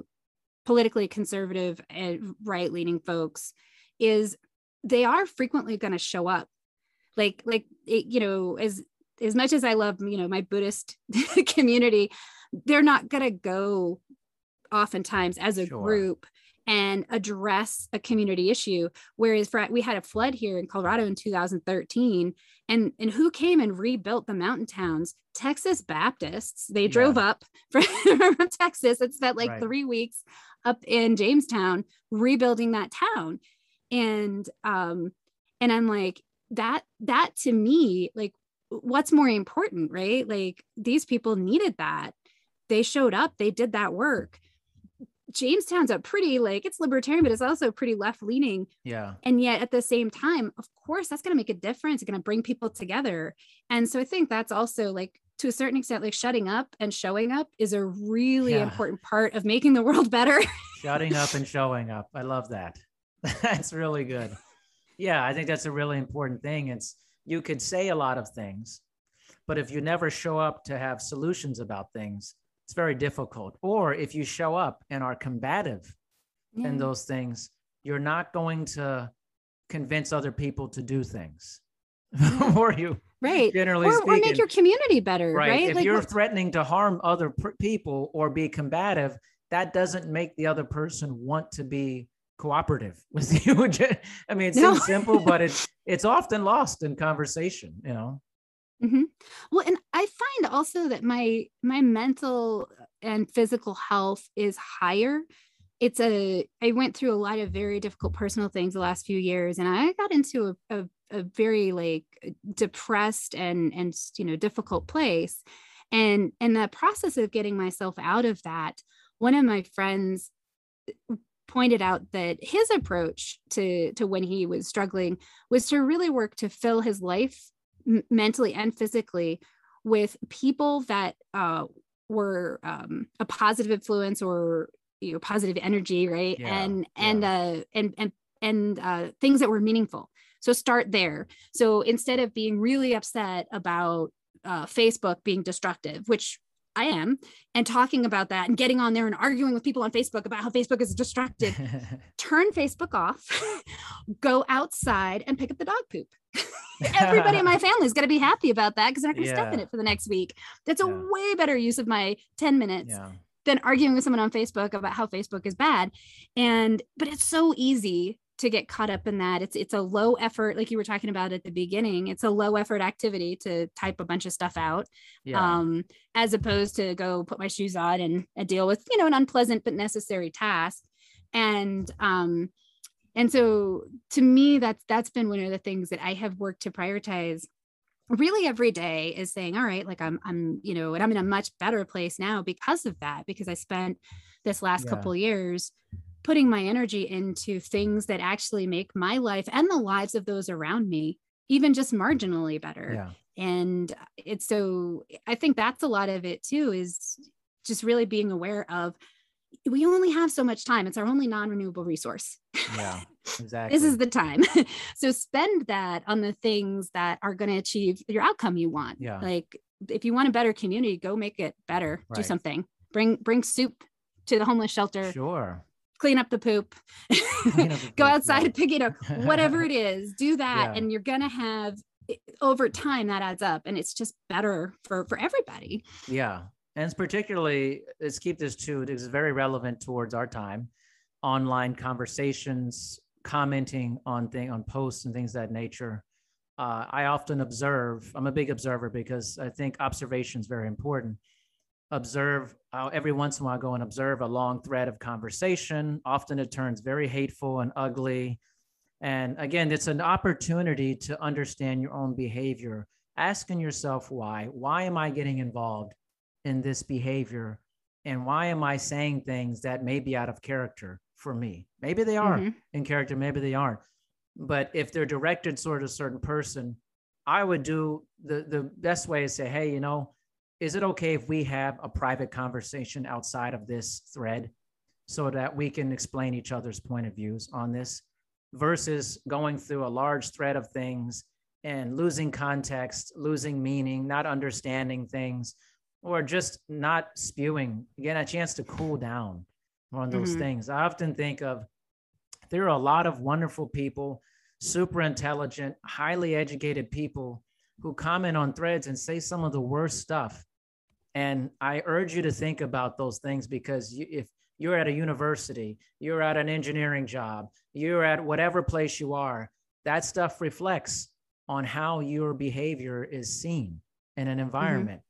politically conservative and right leaning folks is they are frequently going to show up like like it, you know as as much as i love you know my buddhist community they're not going to go oftentimes as a sure. group and address a community issue whereas for, we had a flood here in colorado in 2013 and and who came and rebuilt the mountain towns texas baptists they drove yeah. up from, from texas it spent like right. three weeks up in jamestown rebuilding that town and um and i'm like that that to me like what's more important right? Like these people needed that. They showed up they did that work. Jamestown's a pretty like it's libertarian but it's also pretty left leaning yeah. And yet at the same time of course that's going to make a difference. It's going to bring people together. And so i think that's also like to a certain extent like shutting up and showing up is a really yeah. important part of making the world better. Shutting up and showing up. I love that that's really good. Yeah, I think that's a really important thing. It's you could say a lot of things, but if you never show up to have solutions about things, it's very difficult. Or if you show up and are combative yeah. in those things, you're not going to convince other people to do things. or you right generally or, speaking, or make your community better right, right? if like, you're what... threatening to harm other pr- people or be combative that doesn't make the other person want to be cooperative with you. I mean, it no. seems simple, but it's it's often lost in conversation. You know. Mm-hmm. Well, and I find also that my my mental and physical health is higher. It's a I went through a lot of very difficult personal things the last few years, and I got into a, a, a very like depressed and and you know difficult place. And in the process of getting myself out of that, one of my friends pointed out that his approach to to when he was struggling was to really work to fill his life m- mentally and physically with people that uh, were um, a positive influence or you know positive energy right? Yeah, and and yeah. uh and and and uh, things that were meaningful. So start there. So instead of being really upset about uh, facebook being destructive which I am, and talking about that and getting on there and arguing with people on Facebook about how Facebook is destructive. Turn Facebook off, go outside and pick up the dog poop. Everybody in my family is going to be happy about that because they're not going to yeah. step in it for the next week. That's a yeah. way better use of my 10 minutes yeah. than arguing with someone on Facebook about how Facebook is bad. And, but it's so easy to get caught up in that it's it's a low effort like you were talking about at the beginning it's a low effort activity to type a bunch of stuff out yeah. um as opposed to go put my shoes on and, and deal with you know an unpleasant but necessary task and um and so to me that's that's been one of the things that i have worked to prioritize really every day is saying all right like i'm i'm you know and i'm in a much better place now because of that because i spent this last yeah. couple years putting my energy into things that actually make my life and the lives of those around me even just marginally better. Yeah. And it's so I think that's a lot of it too is just really being aware of we only have so much time. It's our only non-renewable resource. Yeah, exactly. this is the time. so spend that on the things that are going to achieve your outcome you want. Yeah. Like if you want a better community, go make it better. Right. Do something. Bring bring soup to the homeless shelter. Sure clean up the poop, up the go poop, outside and pick it up, whatever it is, do that. Yeah. And you're going to have over time that adds up and it's just better for, for everybody. Yeah. And it's particularly, let's keep this too, it's very relevant towards our time. Online conversations, commenting on thing on posts and things that nature. Uh, I often observe. I'm a big observer because I think observation is very important. Observe I'll every once in a while go and observe a long thread of conversation. Often it turns very hateful and ugly. And again, it's an opportunity to understand your own behavior, asking yourself why. Why am I getting involved in this behavior? And why am I saying things that may be out of character for me? Maybe they are Mhm. in character, maybe they aren't. But if they're directed toward a certain person, I would do the, the best way is say, hey, you know, is it okay if we have a private conversation outside of this thread so that we can explain each other's point of views on this versus going through a large thread of things and losing context, losing meaning, not understanding things, or just not spewing, getting a chance to cool down on those Mhm. things. I often think of there are a lot of wonderful people, super intelligent, highly educated people who comment on threads and say some of the worst stuff. And I urge you to think about those things because you, if you're at a university, you're at an engineering job, you're at whatever place you are, that stuff reflects on how your behavior is seen in an mm-hmm. environment.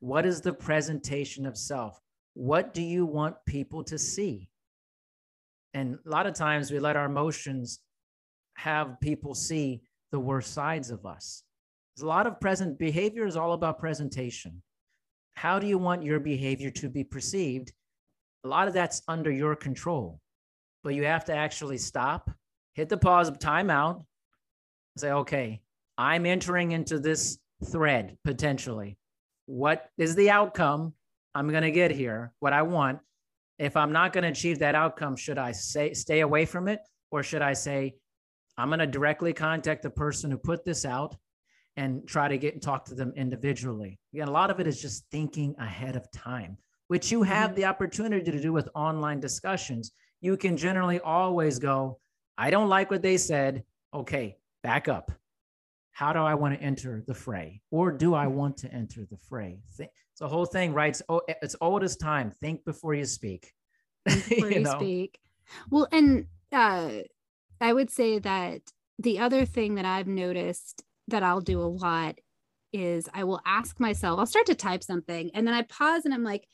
What is the presentation of self? What do you want people to see? And a lot of times we let our emotions have people see the worst sides of us. There's a lot of present behavior is all about presentation. How do you want your behavior to be perceived? A lot of that's under your control, but you have to actually stop, hit the pause, time out, say, okay, I'm entering into this thread potentially. What is the outcome I'm going to get here? What I want. If I'm not going to achieve that outcome, should I say stay away from it, or should I say I'm going to directly contact the person who put this out and try to get and talk to them individually? Again, a lot of it is just thinking ahead of time, which you have the opportunity to do with online discussions. You can generally always go, I don't like what they said. Okay, back up. How do I want to enter the fray? Or do I want to enter the fray? It's a whole thing, right? It's, it's old as time. Think before you speak. before you, know? speak. Well, and uh, I would say that the other thing that I've noticed that I'll do a lot is I will ask myself, I'll start to type something and then I pause and I'm like,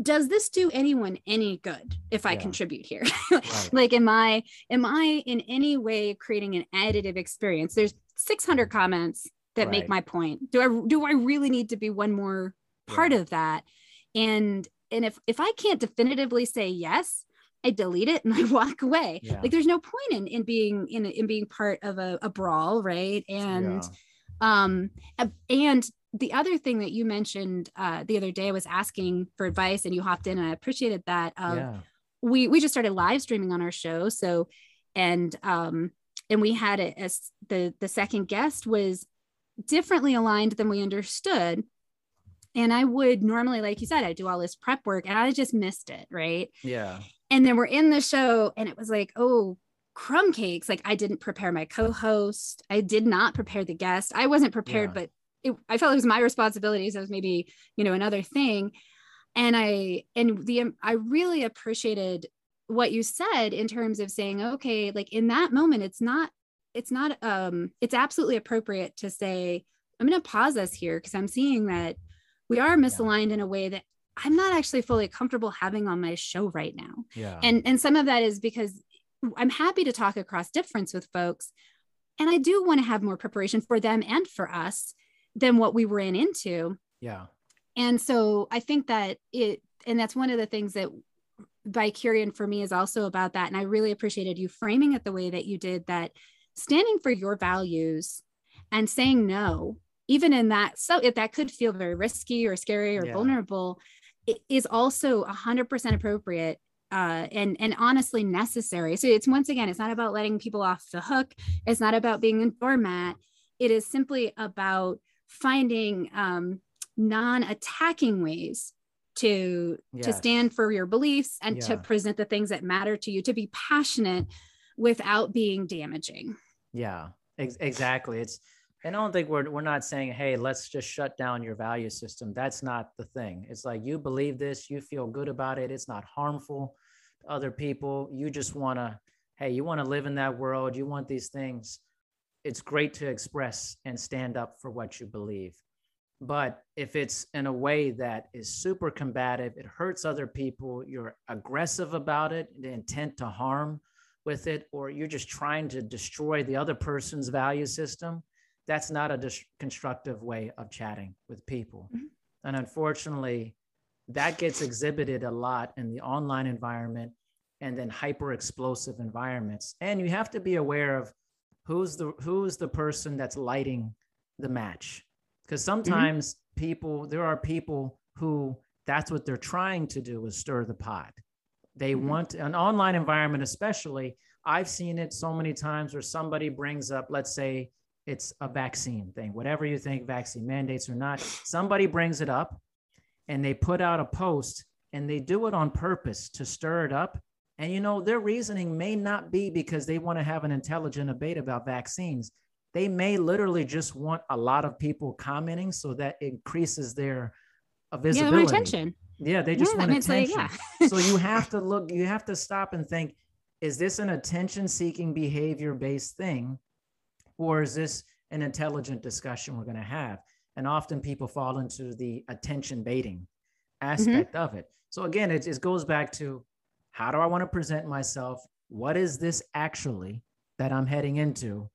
does this do anyone any good if I Yeah. contribute here? Right. like, am I am I in any way creating an additive experience? There's 600 comments that make my point. Do I do I really need to be one more part of that? And and if if I can't definitively say yes, I delete it and I walk away. Yeah. Like there's no point in in being in in being part of a, a brawl, right? And um and the other thing that you mentioned uh the other day I was asking for advice and you hopped in and I appreciated that. yeah. Of yeah. we we just started live streaming on our show so and um and we had it as the the second guest was differently aligned than we understood and i would normally like you said i do all this prep work and i just missed it right Yeah. And then we're in the show and it was like oh crumb cakes. Like i didn't prepare my co-host. I did not prepare the guest. I wasn't prepared Yeah. but it, i felt it was my responsibility so it was maybe you know another thing. And i and the um, i really appreciated what you said in terms of saying okay like in that moment it's not it's not um it's absolutely appropriate to say i'm going to pause us here because i'm seeing that we are misaligned in a way that i'm not actually fully comfortable having on my show right now Yeah. and and some of that is because i'm happy to talk across difference with folks and i do want to have more preparation for them and for us than what we ran into yeah. and so i think that it and that's one of the things that Bicurian for me is also about that and i really appreciated you framing it the way that you did that standing for your values and saying no even in that so if that could feel very risky or scary or Yeah. vulnerable is also 100% appropriate uh, and and honestly necessary. So it's once again it's not about letting people off the hook. It's not about being a doormat it is simply about finding um, non-attacking ways to to stand for your beliefs and to present the things that matter to you to be passionate without being damaging. Yeah, ex- exactly. It's, and I don't think we're we're not saying, hey, let's just shut down your value system. That's not the thing. It's like you believe this, you feel good about it. It's not harmful to other people. You just want to, hey, you want to live in that world. You want these things. It's great to express and stand up for what you believe. But if it's in a way that is super combative, it hurts other people, you're aggressive about it, the intent to harm with it, or you're just trying to destroy the other person's value system, that's not a dis- constructive way of chatting with people. Mhm. And unfortunately, that gets exhibited a lot in the online environment and then hyper explosive environments. And you have to be aware of who's the who's the person that's lighting the match. Because sometimes people, there are people who that's what they're trying to do is stir the pot. They Mhm. want an online environment, especially. I've seen it so many times where somebody brings up, let's say it's a vaccine thing, whatever you think, vaccine mandates or not, somebody brings it up and they put out a post and they do it on purpose to stir it up. And you know, their reasoning may not be because they want to have an intelligent debate about vaccines. They may literally just want a lot of people commenting so that increases their uh, Yeah, they attention. Yeah, they just yeah, want it's like, attention. yeah. so you have to look, you have to stop and think, is this an attention seeking behavior based thing? Or is this an intelligent discussion we're going to have? And often people fall into the attention baiting aspect of it. So again, it, it goes back to how do I want to present myself? What is this actually that I'm heading into?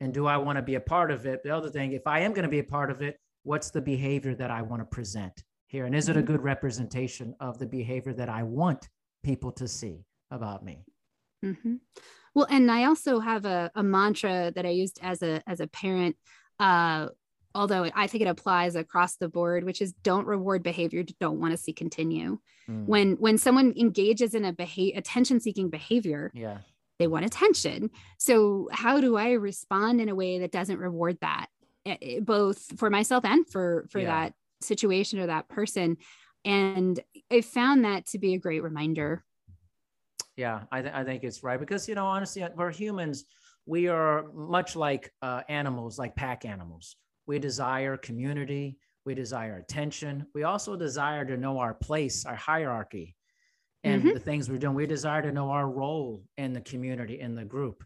And do I want to be a part of it? The other thing, if I am going to be a part of it, what's the behavior that I want to present here? And is it a good representation of the behavior that I want people to see about me? Mhm. Well, and I also have a, a mantra that I used as a as a parent, uh, although I think it applies across the board, which is don't reward behavior you don't want to see continue. Mm, When when someone engages in a behavior attention seeking behavior, yeah. they want attention. So how do I respond in a way that doesn't reward that, eh, eh, both for myself and for for Yeah. that situation or that person? And I found that to be a great reminder. Yeah, I, th- I think it's right because you know honestly, uh, we're humans. We are much like uh, animals, like pack animals. We desire community. We desire attention. We also desire to know our place, our hierarchy, and Mhm. the things we're doing. We desire to know our role in the community, in the group,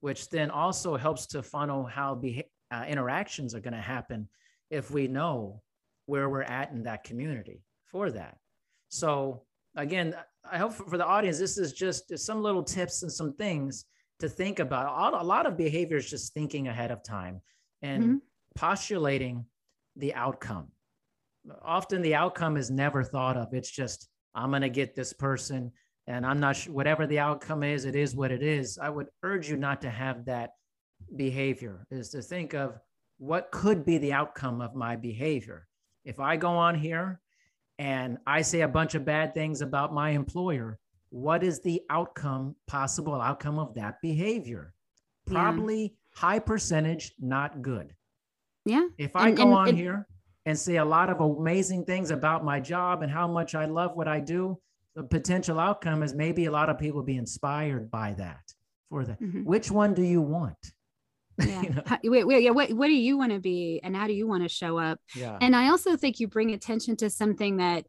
which then also helps to funnel how beha- uh, interactions are going to happen if we know where we're at in that community for that. So again, I hope for the audience, this is just some little tips and some things to think about. A- lot of behavior is just thinking ahead of time and mm-hmm. postulating the outcome. Often the outcome is never thought of. It's just, I'm going to get this person and I'm not sure, whatever the outcome is, it is what it is. I would urge you not to have that behavior, is to think of what could be the outcome of my behavior. If I go on here and I say a bunch of bad things about my employer, what is the outcome, possible outcome of that behavior? Yeah. Probably high percentage, not good. Yeah. If I And- go and- on and- here and say a lot of amazing things about my job and how much I love what I do, the potential outcome is maybe a lot of people be inspired by that for that. Mhm. Which one do you want? Yeah. You know? How- wait, wait, yeah. What, what do you want to be and how do you want to show up? Yeah. And I also think you bring attention to something that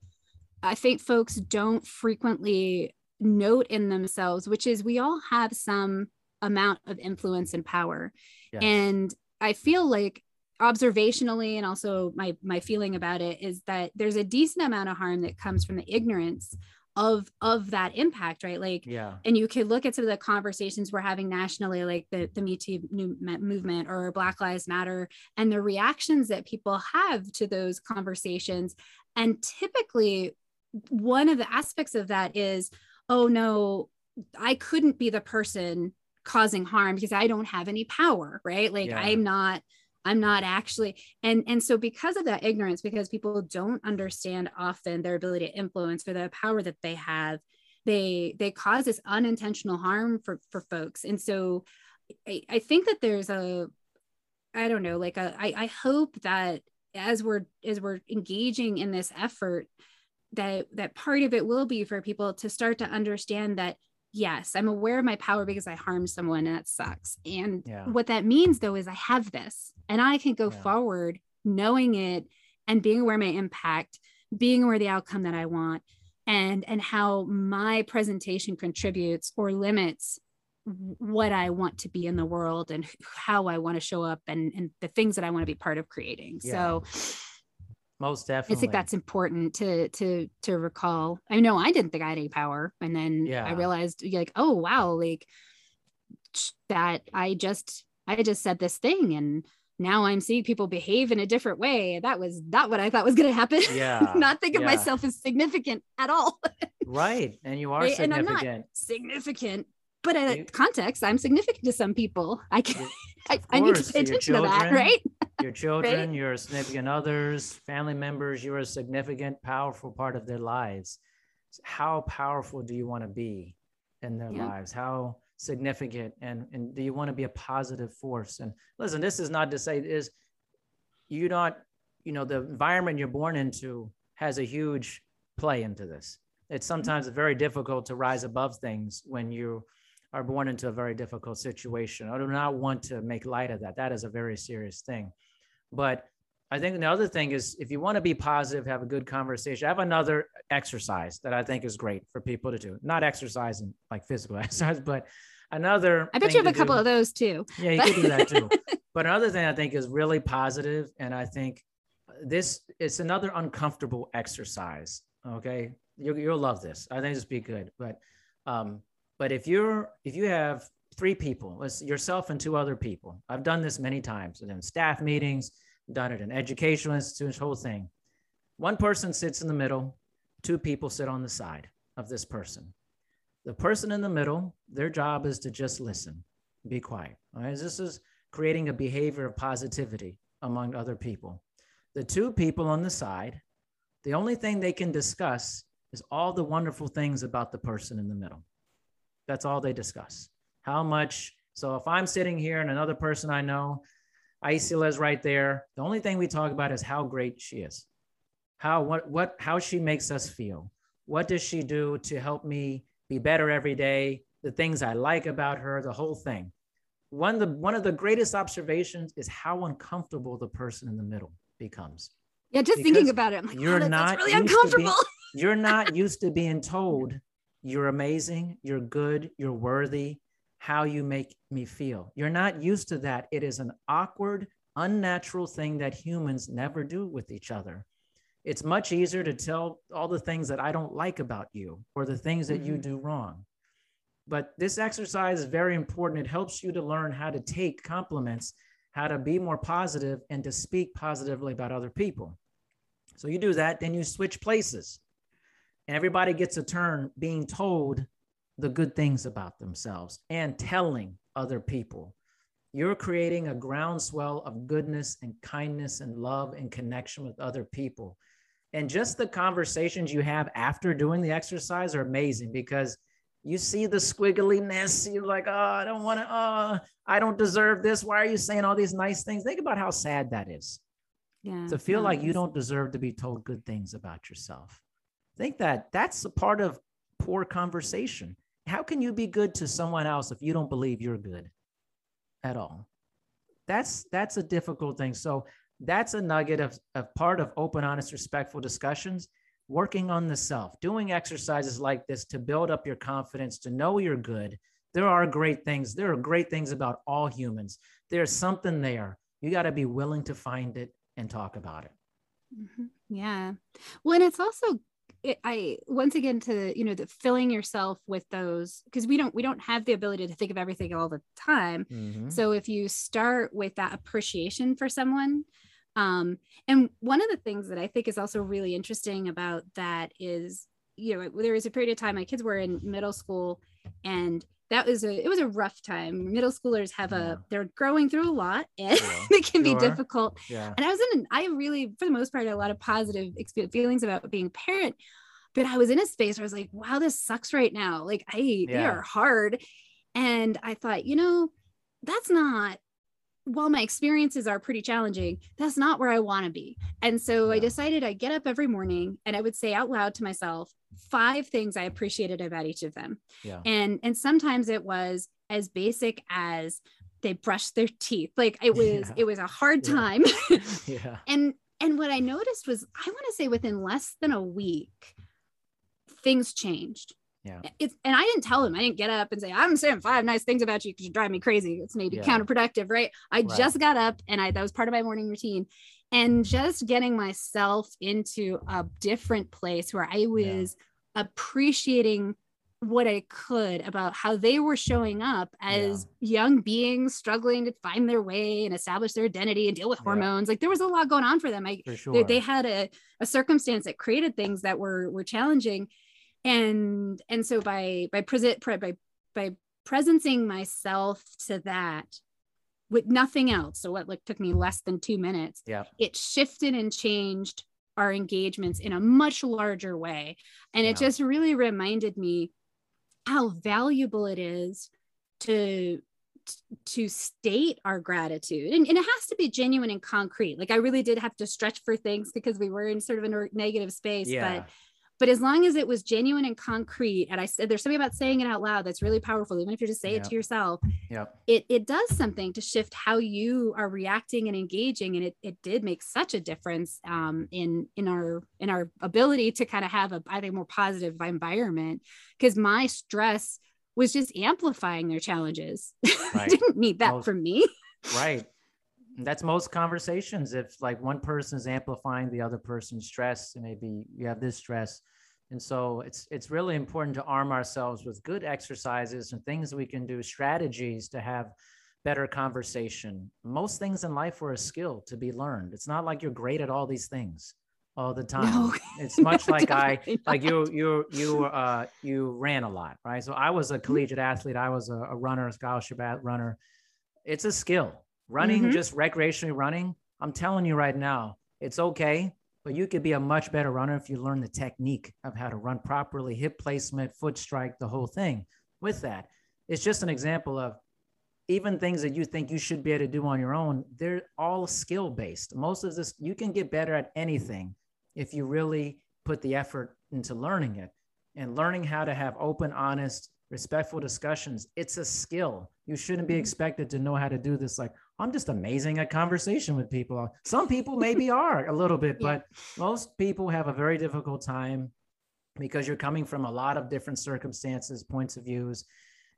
I think folks don't frequently note in themselves, which is we all have some amount of influence and power. Yes. And I feel like observationally and also my my feeling about it is that there's a decent amount of harm that comes from the ignorance of of that impact, right? Like yeah. and you could look at some of the conversations we're having nationally like the, the me too movement or black lives matter and the reactions that people have to those conversations and typically one of the aspects of that is oh no i couldn't be the person causing harm because i don't have any power right like Yeah. i'm not i'm not actually and and so because of that ignorance because people don't understand often their ability to influence or the power that they have they they cause this unintentional harm for for folks. And so i, I think that there's a i don't know like a, I, I hope that as we're as we're engaging in this effort that that part of it will be for people to start to understand that yes i'm aware of my power because i harmed someone and that sucks and Yeah. what that means though is i have this and i can go Yeah. forward knowing it and being aware of my impact being aware of the outcome that i want and and how my presentation contributes or limits what i want to be in the world and how i want to show up and and the things that i want to be part of creating Yeah. so most I definitely. think that's important to to to recall. I know I didn't think I had any power, and then Yeah. I realized like, oh wow, like that I just I just said this thing, and now I'm seeing people behave in a different way. That was not what I thought was going to happen. Yeah, not think of yeah. myself as significant at all. right, and you are Right, and I'm not- significant. significant, but in You- context, I'm significant to some people. I can I, I need to pay attention to that, children, right? Your children, your significant others, family members, you're a significant, powerful part of their lives. How powerful do you want to be in their Yeah. lives? How significant and, and do you want to be a positive force? And listen, this is not to say is you not, you know, the environment you're born into has a huge play into this. It's mm-hmm. sometimes very difficult to rise above things when you are born into a very difficult situation. I do not want to make light of that. That is a very serious thing. But I think the other thing is if you want to be positive, have a good conversation. I have another exercise that I think is great for people to do. Not exercise and like physical exercise, but another. I bet you have a to couple of those too. yeah, you could do that too. but another thing I think is really positive, and I think this it's another uncomfortable exercise. Okay, you, you'll love this. I think this will be good. But um, but if you're if you have three people, yourself and two other people. I've done this many times in staff meetings, done it in educational institutions, whole thing. One person sits in the middle, two people sit on the side of this person. The person in the middle, their job is to just listen, be quiet. Right, this is creating a behavior of positivity among other people. The two people on the side, the only thing they can discuss is all the wonderful things about the person in the middle. That's all they discuss. How much? So if I'm sitting here and another person I know, Isila is right there. The only thing we talk about is how great she is, how what what how she makes us feel. What does she do to help me be better every day? The things I like about her, the whole thing. One of the one of the greatest observations is how uncomfortable the person in the middle becomes. Yeah, just Because thinking about it, I'm like, you're oh, that's, not that's really to being- uncomfortable. You're not used to being told you're amazing, you're good, you're worthy, how you make me feel. You're not used to that. It is an awkward, unnatural thing that humans never do with each other. It's much easier to tell all the things that I don't like about you or the things that you Mhm. do wrong. But this exercise is very important. It helps you to learn how to take compliments, how to be more positive, and to speak positively about other people. So you do that, then you switch places. And everybody gets a turn being told the good things about themselves and telling other people. You're creating a groundswell of goodness and kindness and love and connection with other people. And just the conversations you have after doing the exercise are amazing because you see the squiggliness. You're like, oh, I don't want to, oh, I don't deserve this. Why are you saying all these nice things? Think about how sad that is Yeah, to feel no, like you don't deserve to be told good things about yourself. Think that that's a part of poor conversation. How can you be good to someone else if you don't believe you're good at all? That's that's a difficult thing. So that's a nugget of, of part of open, honest, respectful discussions. Working on the self, doing exercises like this to build up your confidence, to know you're good. There are great things. There are great things about all humans. There's something there. You got to be willing to find it and talk about it. Mhm. Yeah. Well, and it's also it, I once again to you know the filling yourself with those because we don't we don't have the ability to think of everything all the time. Mhm. So if you start with that appreciation for someone, um, and one of the things that I think is also really interesting about that is you know there was a period of time my kids were in middle school and that was a it was a rough time middle schoolers have Yeah. a they're growing through a lot and Sure. it can be difficult Yeah. and I was in, an, I really, for the most part, had a lot of positive feelings about being a parent. But I was in a space where I was like, wow, this sucks right now. Like, I, they Yeah. are hard. And I thought, you know, that's not, while my experiences are pretty challenging, that's not where I want to be. And so I decided I'd get up every morning and I would say out loud to myself five things I appreciated about each of them Yeah. and and sometimes it was as basic as they brushed their teeth like it was Yeah. it was a hard Yeah. time Yeah. and and what i noticed was i want to say within less than a week things changed Yeah. It's and I didn't tell him. I didn't get up and say, I'm saying five nice things about you because you drive me crazy. It's maybe Yeah. counterproductive, right? I Right. just got up and I that was part of my morning routine. And just getting myself into a different place where I was appreciating what I could about how they were showing up as young beings struggling to find their way and establish their identity and deal with Yeah. hormones. Like there was a lot going on for them. I For sure. they, they had a, a circumstance that created things that were were challenging and and so by by present by by presencing myself to that with nothing else so what like took me less than two minutes yeah. it shifted and changed our engagements in a much larger way and it just really reminded me how valuable it is to to state our gratitude and, and it has to be genuine and concrete like i really did have to stretch for things because we were in sort of a negative space Yeah. but but as long as it was genuine and concrete and i said there's something about saying it out loud that's really powerful even if you're just say Yeah. it to yourself Yep. it it does something to shift how you are reacting and engaging and it, it did make such a difference um, in in our in our ability to kind of have a i think more positive environment because my stress was just amplifying their challenges Right. didn't need that Most- from me Right. That's most conversations. If like one person is amplifying the other person's stress, and maybe you have this stress. And so it's it's really important to arm ourselves with good exercises and things we can do, strategies to have better conversation. Most things in life are a skill to be learned. It's not like you're great at all these things all the time. No. It's much No, like I definitely like you you you uh you ran a lot, right? So I was a Mm-hmm. collegiate athlete. I was a, a runner, a scholarship at runner. It's a skill. Running, Mhm. just recreationally running. I'm telling you right now, it's okay, but you could be a much better runner if you learn the technique of how to run properly, hip placement, foot strike, the whole thing. With that, it's just an example of even things that you think you should be able to do on your own. They're all skill based. Most of this, you can get better at anything if you really put the effort into learning it and learning how to have open, honest, respectful discussions. It's a skill. You shouldn't be expected to know how to do this. Like, I'm just amazing at conversation with people. Some people maybe are a little bit, but most people have a very difficult time because you're coming from a lot of different circumstances, points of views,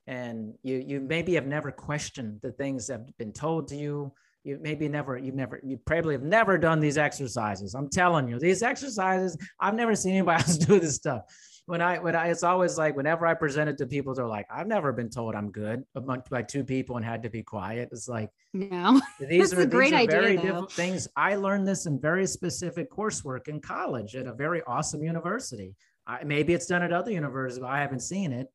and you you maybe have never questioned the things that have been told to you. You maybe never, you've never, you probably have never done these exercises. I'm telling you, these exercises, I've never seen anybody else do this stuff. When I, when I, it's always like whenever I present it to people, they're like, I've never been told I'm good among- by two people and had to be quiet. It's like, no these are a great these are idea, very though. different things. I learned this in very specific coursework in college at a very awesome university. I, maybe it's done at other universities, but I haven't seen it.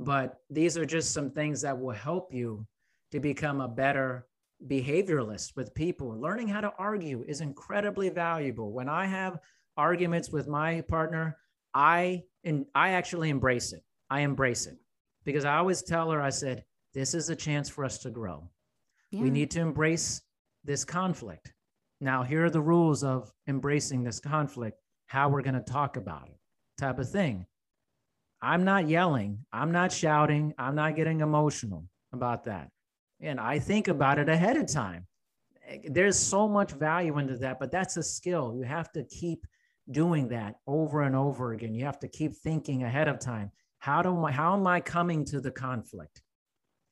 But these are just some things that will help you to become a better behavioralist with people. Learning how to argue is incredibly valuable. When I have arguments with my partner, I and I actually embrace it. I embrace it because I always tell her, I said, this is a chance for us to grow. We need to embrace this conflict. Now, here are the rules of embracing this conflict, how we're going to talk about it, type of thing. I'm not yelling, I'm not shouting, I'm not getting emotional about that. And I think about it ahead of time. There's so much value into that, but that's a skill. You have to keep doing that over and over again. You have to keep thinking ahead of time. How do I, how am I coming to the conflict?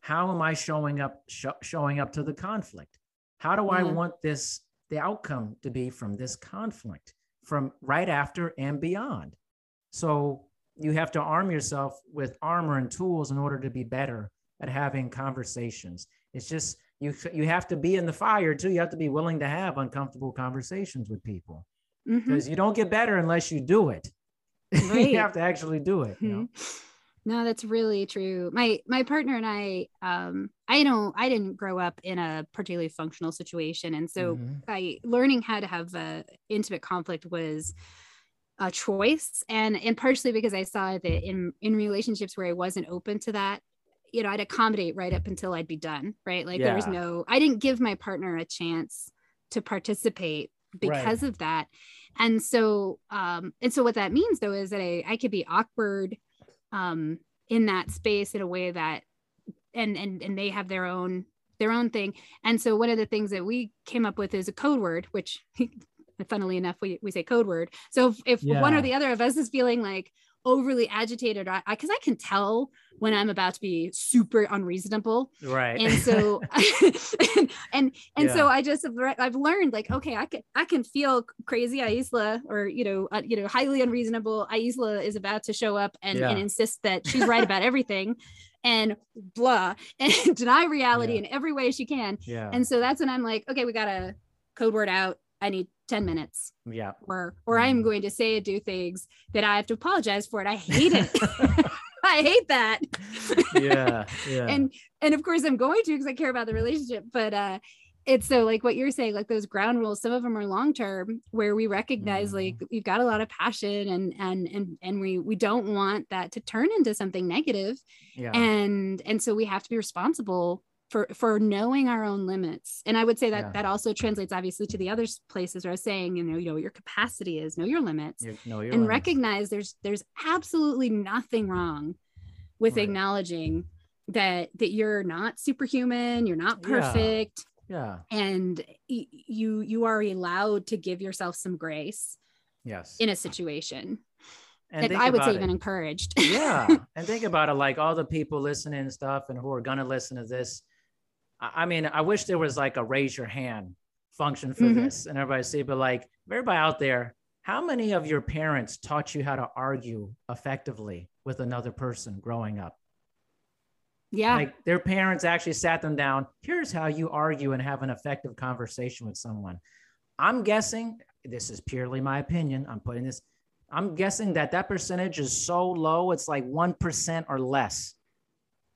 How am I showing up sho- showing up to the conflict? How do I mm-hmm. want this the outcome to be from this conflict from right after and beyond? So you have to arm yourself with armor and tools in order to be better at having conversations. It's just you you have to be in the fire too. You have to be willing to have uncomfortable conversations with people Mhm. because you don't get better unless you do it. Right. you have to actually do it. You know? Mhm. No, that's really true. My my partner and I, um, I don't, I didn't grow up in a particularly functional situation, and so Mhm. I learning how to have a intimate conflict was a choice, and and partially because I saw that in in relationships where I wasn't open to that, you know, I'd accommodate right up until I'd be done, right? Like there was no, I didn't give my partner a chance to participate because of that. And so um and so what that means though is that i, I could be awkward um in that space in a way that and and and they have their own their own thing. And so one of the things that we came up with is a code word which funnily enough we, we say code word. So if, if one or the other of us is feeling like overly agitated or I because I, can tell when I'm about to be super unreasonable. Right. And so and and, and Yeah. so I just I've learned like okay, I can I can feel crazy Aisla or you know uh, you know highly unreasonable Aisla is about to show up and, and insist that she's right about everything and blah and deny reality Yeah. in every way she can. yeah. And so that's when I'm like, okay, we got a code word out. I need 10 minutes yeah. or or I'm Mhm. going to say and do things that I have to apologize for it. I hate it. I hate that. Yeah. Yeah. and and of course I'm going to because I care about the relationship. But uh it's so like what you're saying, like those ground rules, some of them are long term where we recognize Mhm. like we've got a lot of passion and and and and we we don't want that to turn into something negative. yeah. And and so we have to be responsible for for knowing our own limits. And I would say that Yeah. that also translates obviously to the other places where I was saying, you know, you know, your capacity is know your limits You know your and limits. recognize there's there's absolutely nothing mm-hmm. wrong with Right. acknowledging that that you're not superhuman you're not perfect Yeah. and y- you you are allowed to give yourself some grace Yes. in a situation and i would say it. even encouraged yeah and think about it like all the people listening and stuff and who are going to listen to this I, mean i wish there was like a raise your hand function for Mhm. this and everybody see but like everybody out there how many of your parents taught you how to argue effectively with another person growing up? Yeah. Like their parents actually sat them down here's how you argue and have an effective conversation with someone. I'm guessing this is purely my opinion i'm putting this i'm guessing that that percentage is so low it's like 1% or less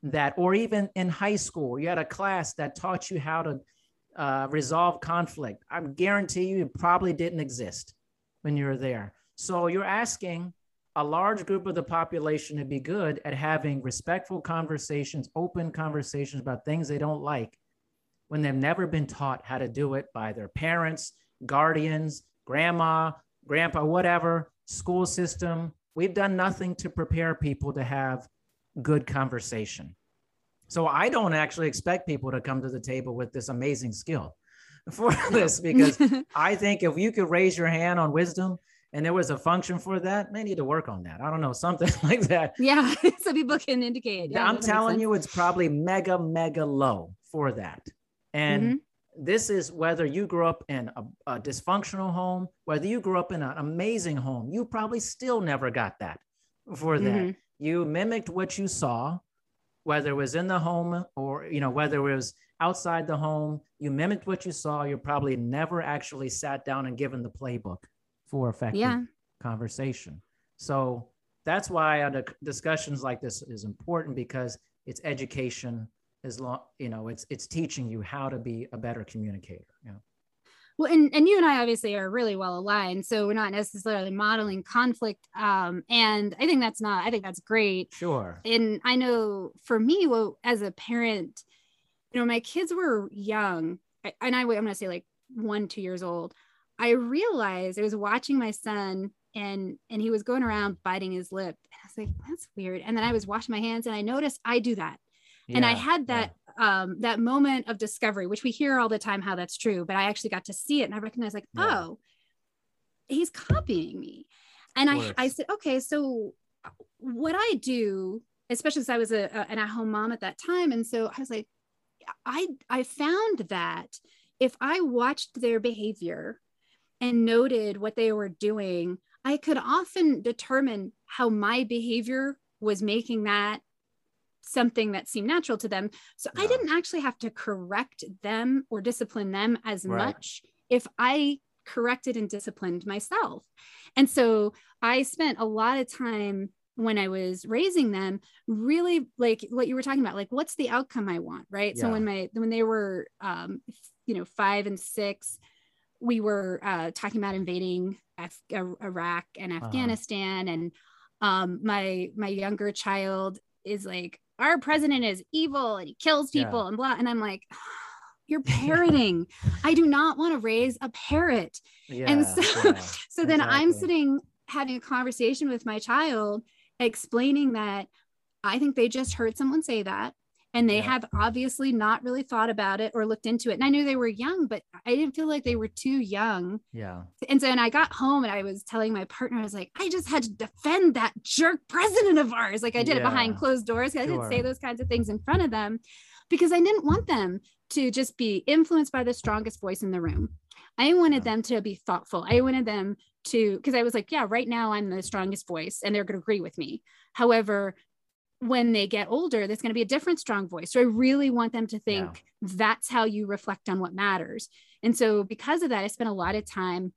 that or even in high school you had a class that taught you how to uh, resolve conflict i guarantee you it probably didn't exist when you were there so you're asking a large group of the population to be good at having respectful conversations, open conversations about things they don't like when they've never been taught how to do it by their parents, guardians, grandma, grandpa, whatever, school system. We've done nothing to prepare people to have good conversation. So I don't actually expect people to come to the table with this amazing skill for this because I think if you could raise your hand on wisdom and there was a function for that, they need to work on that. I don't know, something like that. yeah so people can indicate yeah, I'm telling you, it's probably mega, mega low for that. And Mhm. this is whether you grew up in a, a dysfunctional home, whether you grew up in an amazing home, you probably still never got that for that. Mhm. You mimicked what you saw, whether it was in the home or, you know, whether it was outside the home, you mimicked what you saw. You probably never actually sat down and given the playbook for effective Yeah. conversation. So that's why discussions like this is important because it's education as long you know it's it's teaching you how to be a better communicator well and, and you and i obviously are really well aligned so we're not necessarily modeling conflict um and i think that's not i think that's great sure and I know for me, well, as a parent, you know, my kids were young, and I, I'm to say like one, two years old. I realized I was watching my son, and and he was going around biting his lip, and I was like, "That's weird." And then I was washing my hands, and I noticed I do that, and I Yeah, had yeah. that um that moment of discovery, which we hear all the time how that's true, but I actually got to see it, and I recognized like, Yeah. oh, he's copying me, and I. I said, okay, so what I do especially since I was a, a- an at-home mom at that time. And so I was like, I I found that if I watched their behavior and noted what they were doing, I could often determine how my behavior was making that something that seemed natural to them. So I didn't actually have to correct them or discipline them as Right. much if I corrected and disciplined myself. And so I spent a lot of time when I was raising them, really like what you were talking about, like what's the outcome I want, right? So when my when they were um, you know, five and six, we were uh, talking about invading Af- Iraq and Uh-huh. Afghanistan, and um, my my younger child is like, our president is evil and he kills Yeah. people and blah, and I'm like. You're parroting. I do not want to raise a parrot. yeah, and so, yeah, so then I'm sitting having a conversation with my child, explaining that I think they just heard someone say that. And they Yeah. have obviously not really thought about it or looked into it. And I knew they were young, but I didn't feel like they were too young. Yeah. And so, and I got home and I was telling my partner, I was like, I just had to defend that jerk president of ours. Like I did it behind closed doors. I didn't say those kinds of things in front of them because I didn't want them to just be influenced by the strongest voice in the room. I wanted Yeah. them to be thoughtful. I wanted them to, because I was like, yeah, right now I'm the strongest voice and they're going to agree with me. However, when they get older, there's going to be a different strong voice. So I really want them to think that's how you reflect on what matters. And so, because of that, I spent a lot of time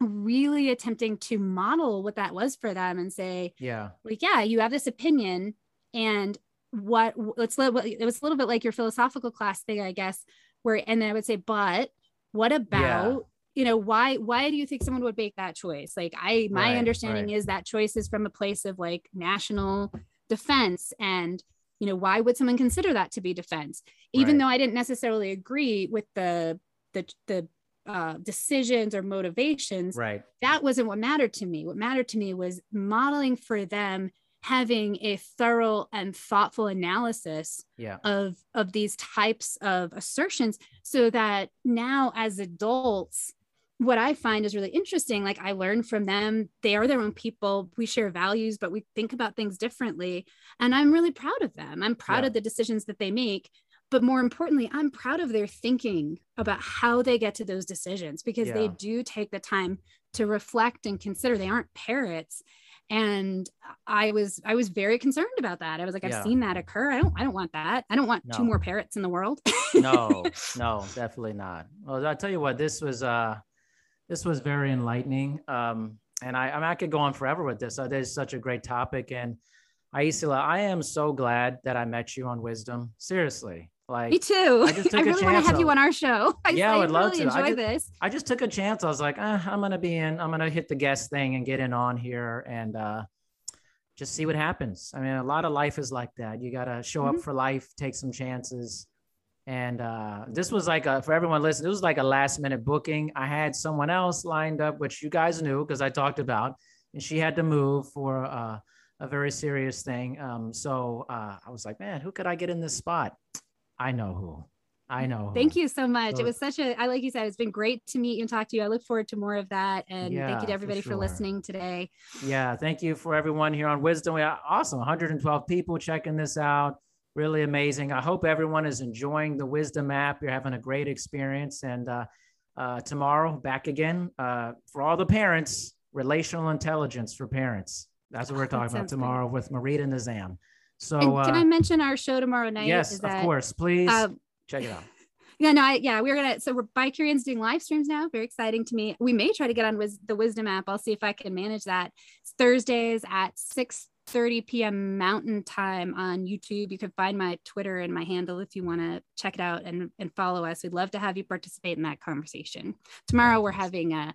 really attempting to model what that was for them and say, Yeah. like, yeah, you have this opinion, and what it's it was a little bit like your philosophical class thing, I guess, where and then I would say, but what about you know why why do you think someone would make that choice like i my Right, understanding right. is that choice is from a place of like national defense and you know why would someone consider that to be defense even Right. though i didn't necessarily agree with the the the uh, decisions or motivations Right. that wasn't what mattered to me what mattered to me was modeling for them having a thorough and thoughtful analysis Yeah. of of these types of assertions so that now as adults what i find is really interesting like i learn from them they are their own people we share values but we think about things differently and i'm really proud of them. I'm proud Yeah. of the decisions that they make but more importantly i'm proud of their thinking about how they get to those decisions because they do take the time to reflect and consider. They aren't parrots and i was i was very concerned about that. I was like i've Yeah. seen that occur. I don't i don't want that. I don't want two more parrots in the world. No, no, definitely not. Well, I'll tell you what, this was uh this was very enlightening. Um, and I, I mean, I could go on forever with this. Uh, this is such a great topic. And Aisila, I am so glad that I met you on Wisdom. Seriously. Like me too I just took i really want to have you on- our show i, Yeah, I I would love really to. I enjoy just- this I just took a chance. I was like, eh, I'm gonna be in, I'm gonna hit the guest thing and get in on here and uh just see what happens. I mean, a lot of life is like that. You gotta show up Mhm. for life, take some chances. And uh, this was like a, for everyone listening, it was like a last minute booking. I had someone else lined up, which you guys knew because I talked about, and she had to move for uh, a very serious thing. Um, so uh, I was like, man, who could I get in this spot? I know who. I know. Thank you so much. So- it was such a, I like you said, it's been great to meet you and talk to you. I look forward to more of that. And Yeah, thank you to everybody for, sure. listening today. Yeah, thank you for everyone here on Wisdom. We are awesome. 112 people checking this out. Really amazing. I hope everyone is enjoying the Wisdom app. You're having a great experience. And uh, uh, tomorrow, back again uh, for all the parents, relational intelligence for parents. That's what we're Oh, talking about tomorrow with Marita Nizam. So, and can uh, I mention our show tomorrow night? yes, Is of that, course. Please uh, check it out. Yeah, no, I, yeah, we're gonna. So we're Bicurians doing live streams now. Very exciting to me. We may try to get on Wis- the Wisdom app. I'll see if I can manage that. It's Thursdays at six thirty p.m. Mountain Time on YouTube. You can find my Twitter and my handle if you want to check it out and and follow us. We'd love to have you participate in that conversation. Tomorrow we're having a,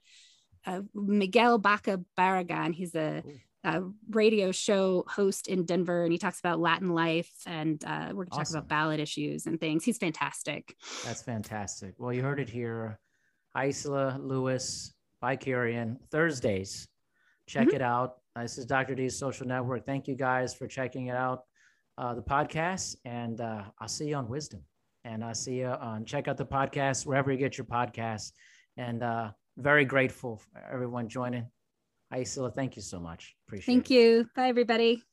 a Miguel Baca Barragan. He's a a radio show host in Denver, and he talks about Latin life, and uh, we're going to talk about ballot issues and things. He's fantastic. That's fantastic. Well, you heard it here. Isla Lewis, Bicurian, Thursdays. Check Mhm. it out. Uh, this is Dr. D's Social Network. Thank you guys for checking it out, uh, the podcast. And uh, I'll see you on Wisdom. And I'll see you on check out the podcast wherever you get your podcasts. And uh, very grateful for everyone joining. Isla, thank you so much. Appreciate Thank it. you. Bye, everybody.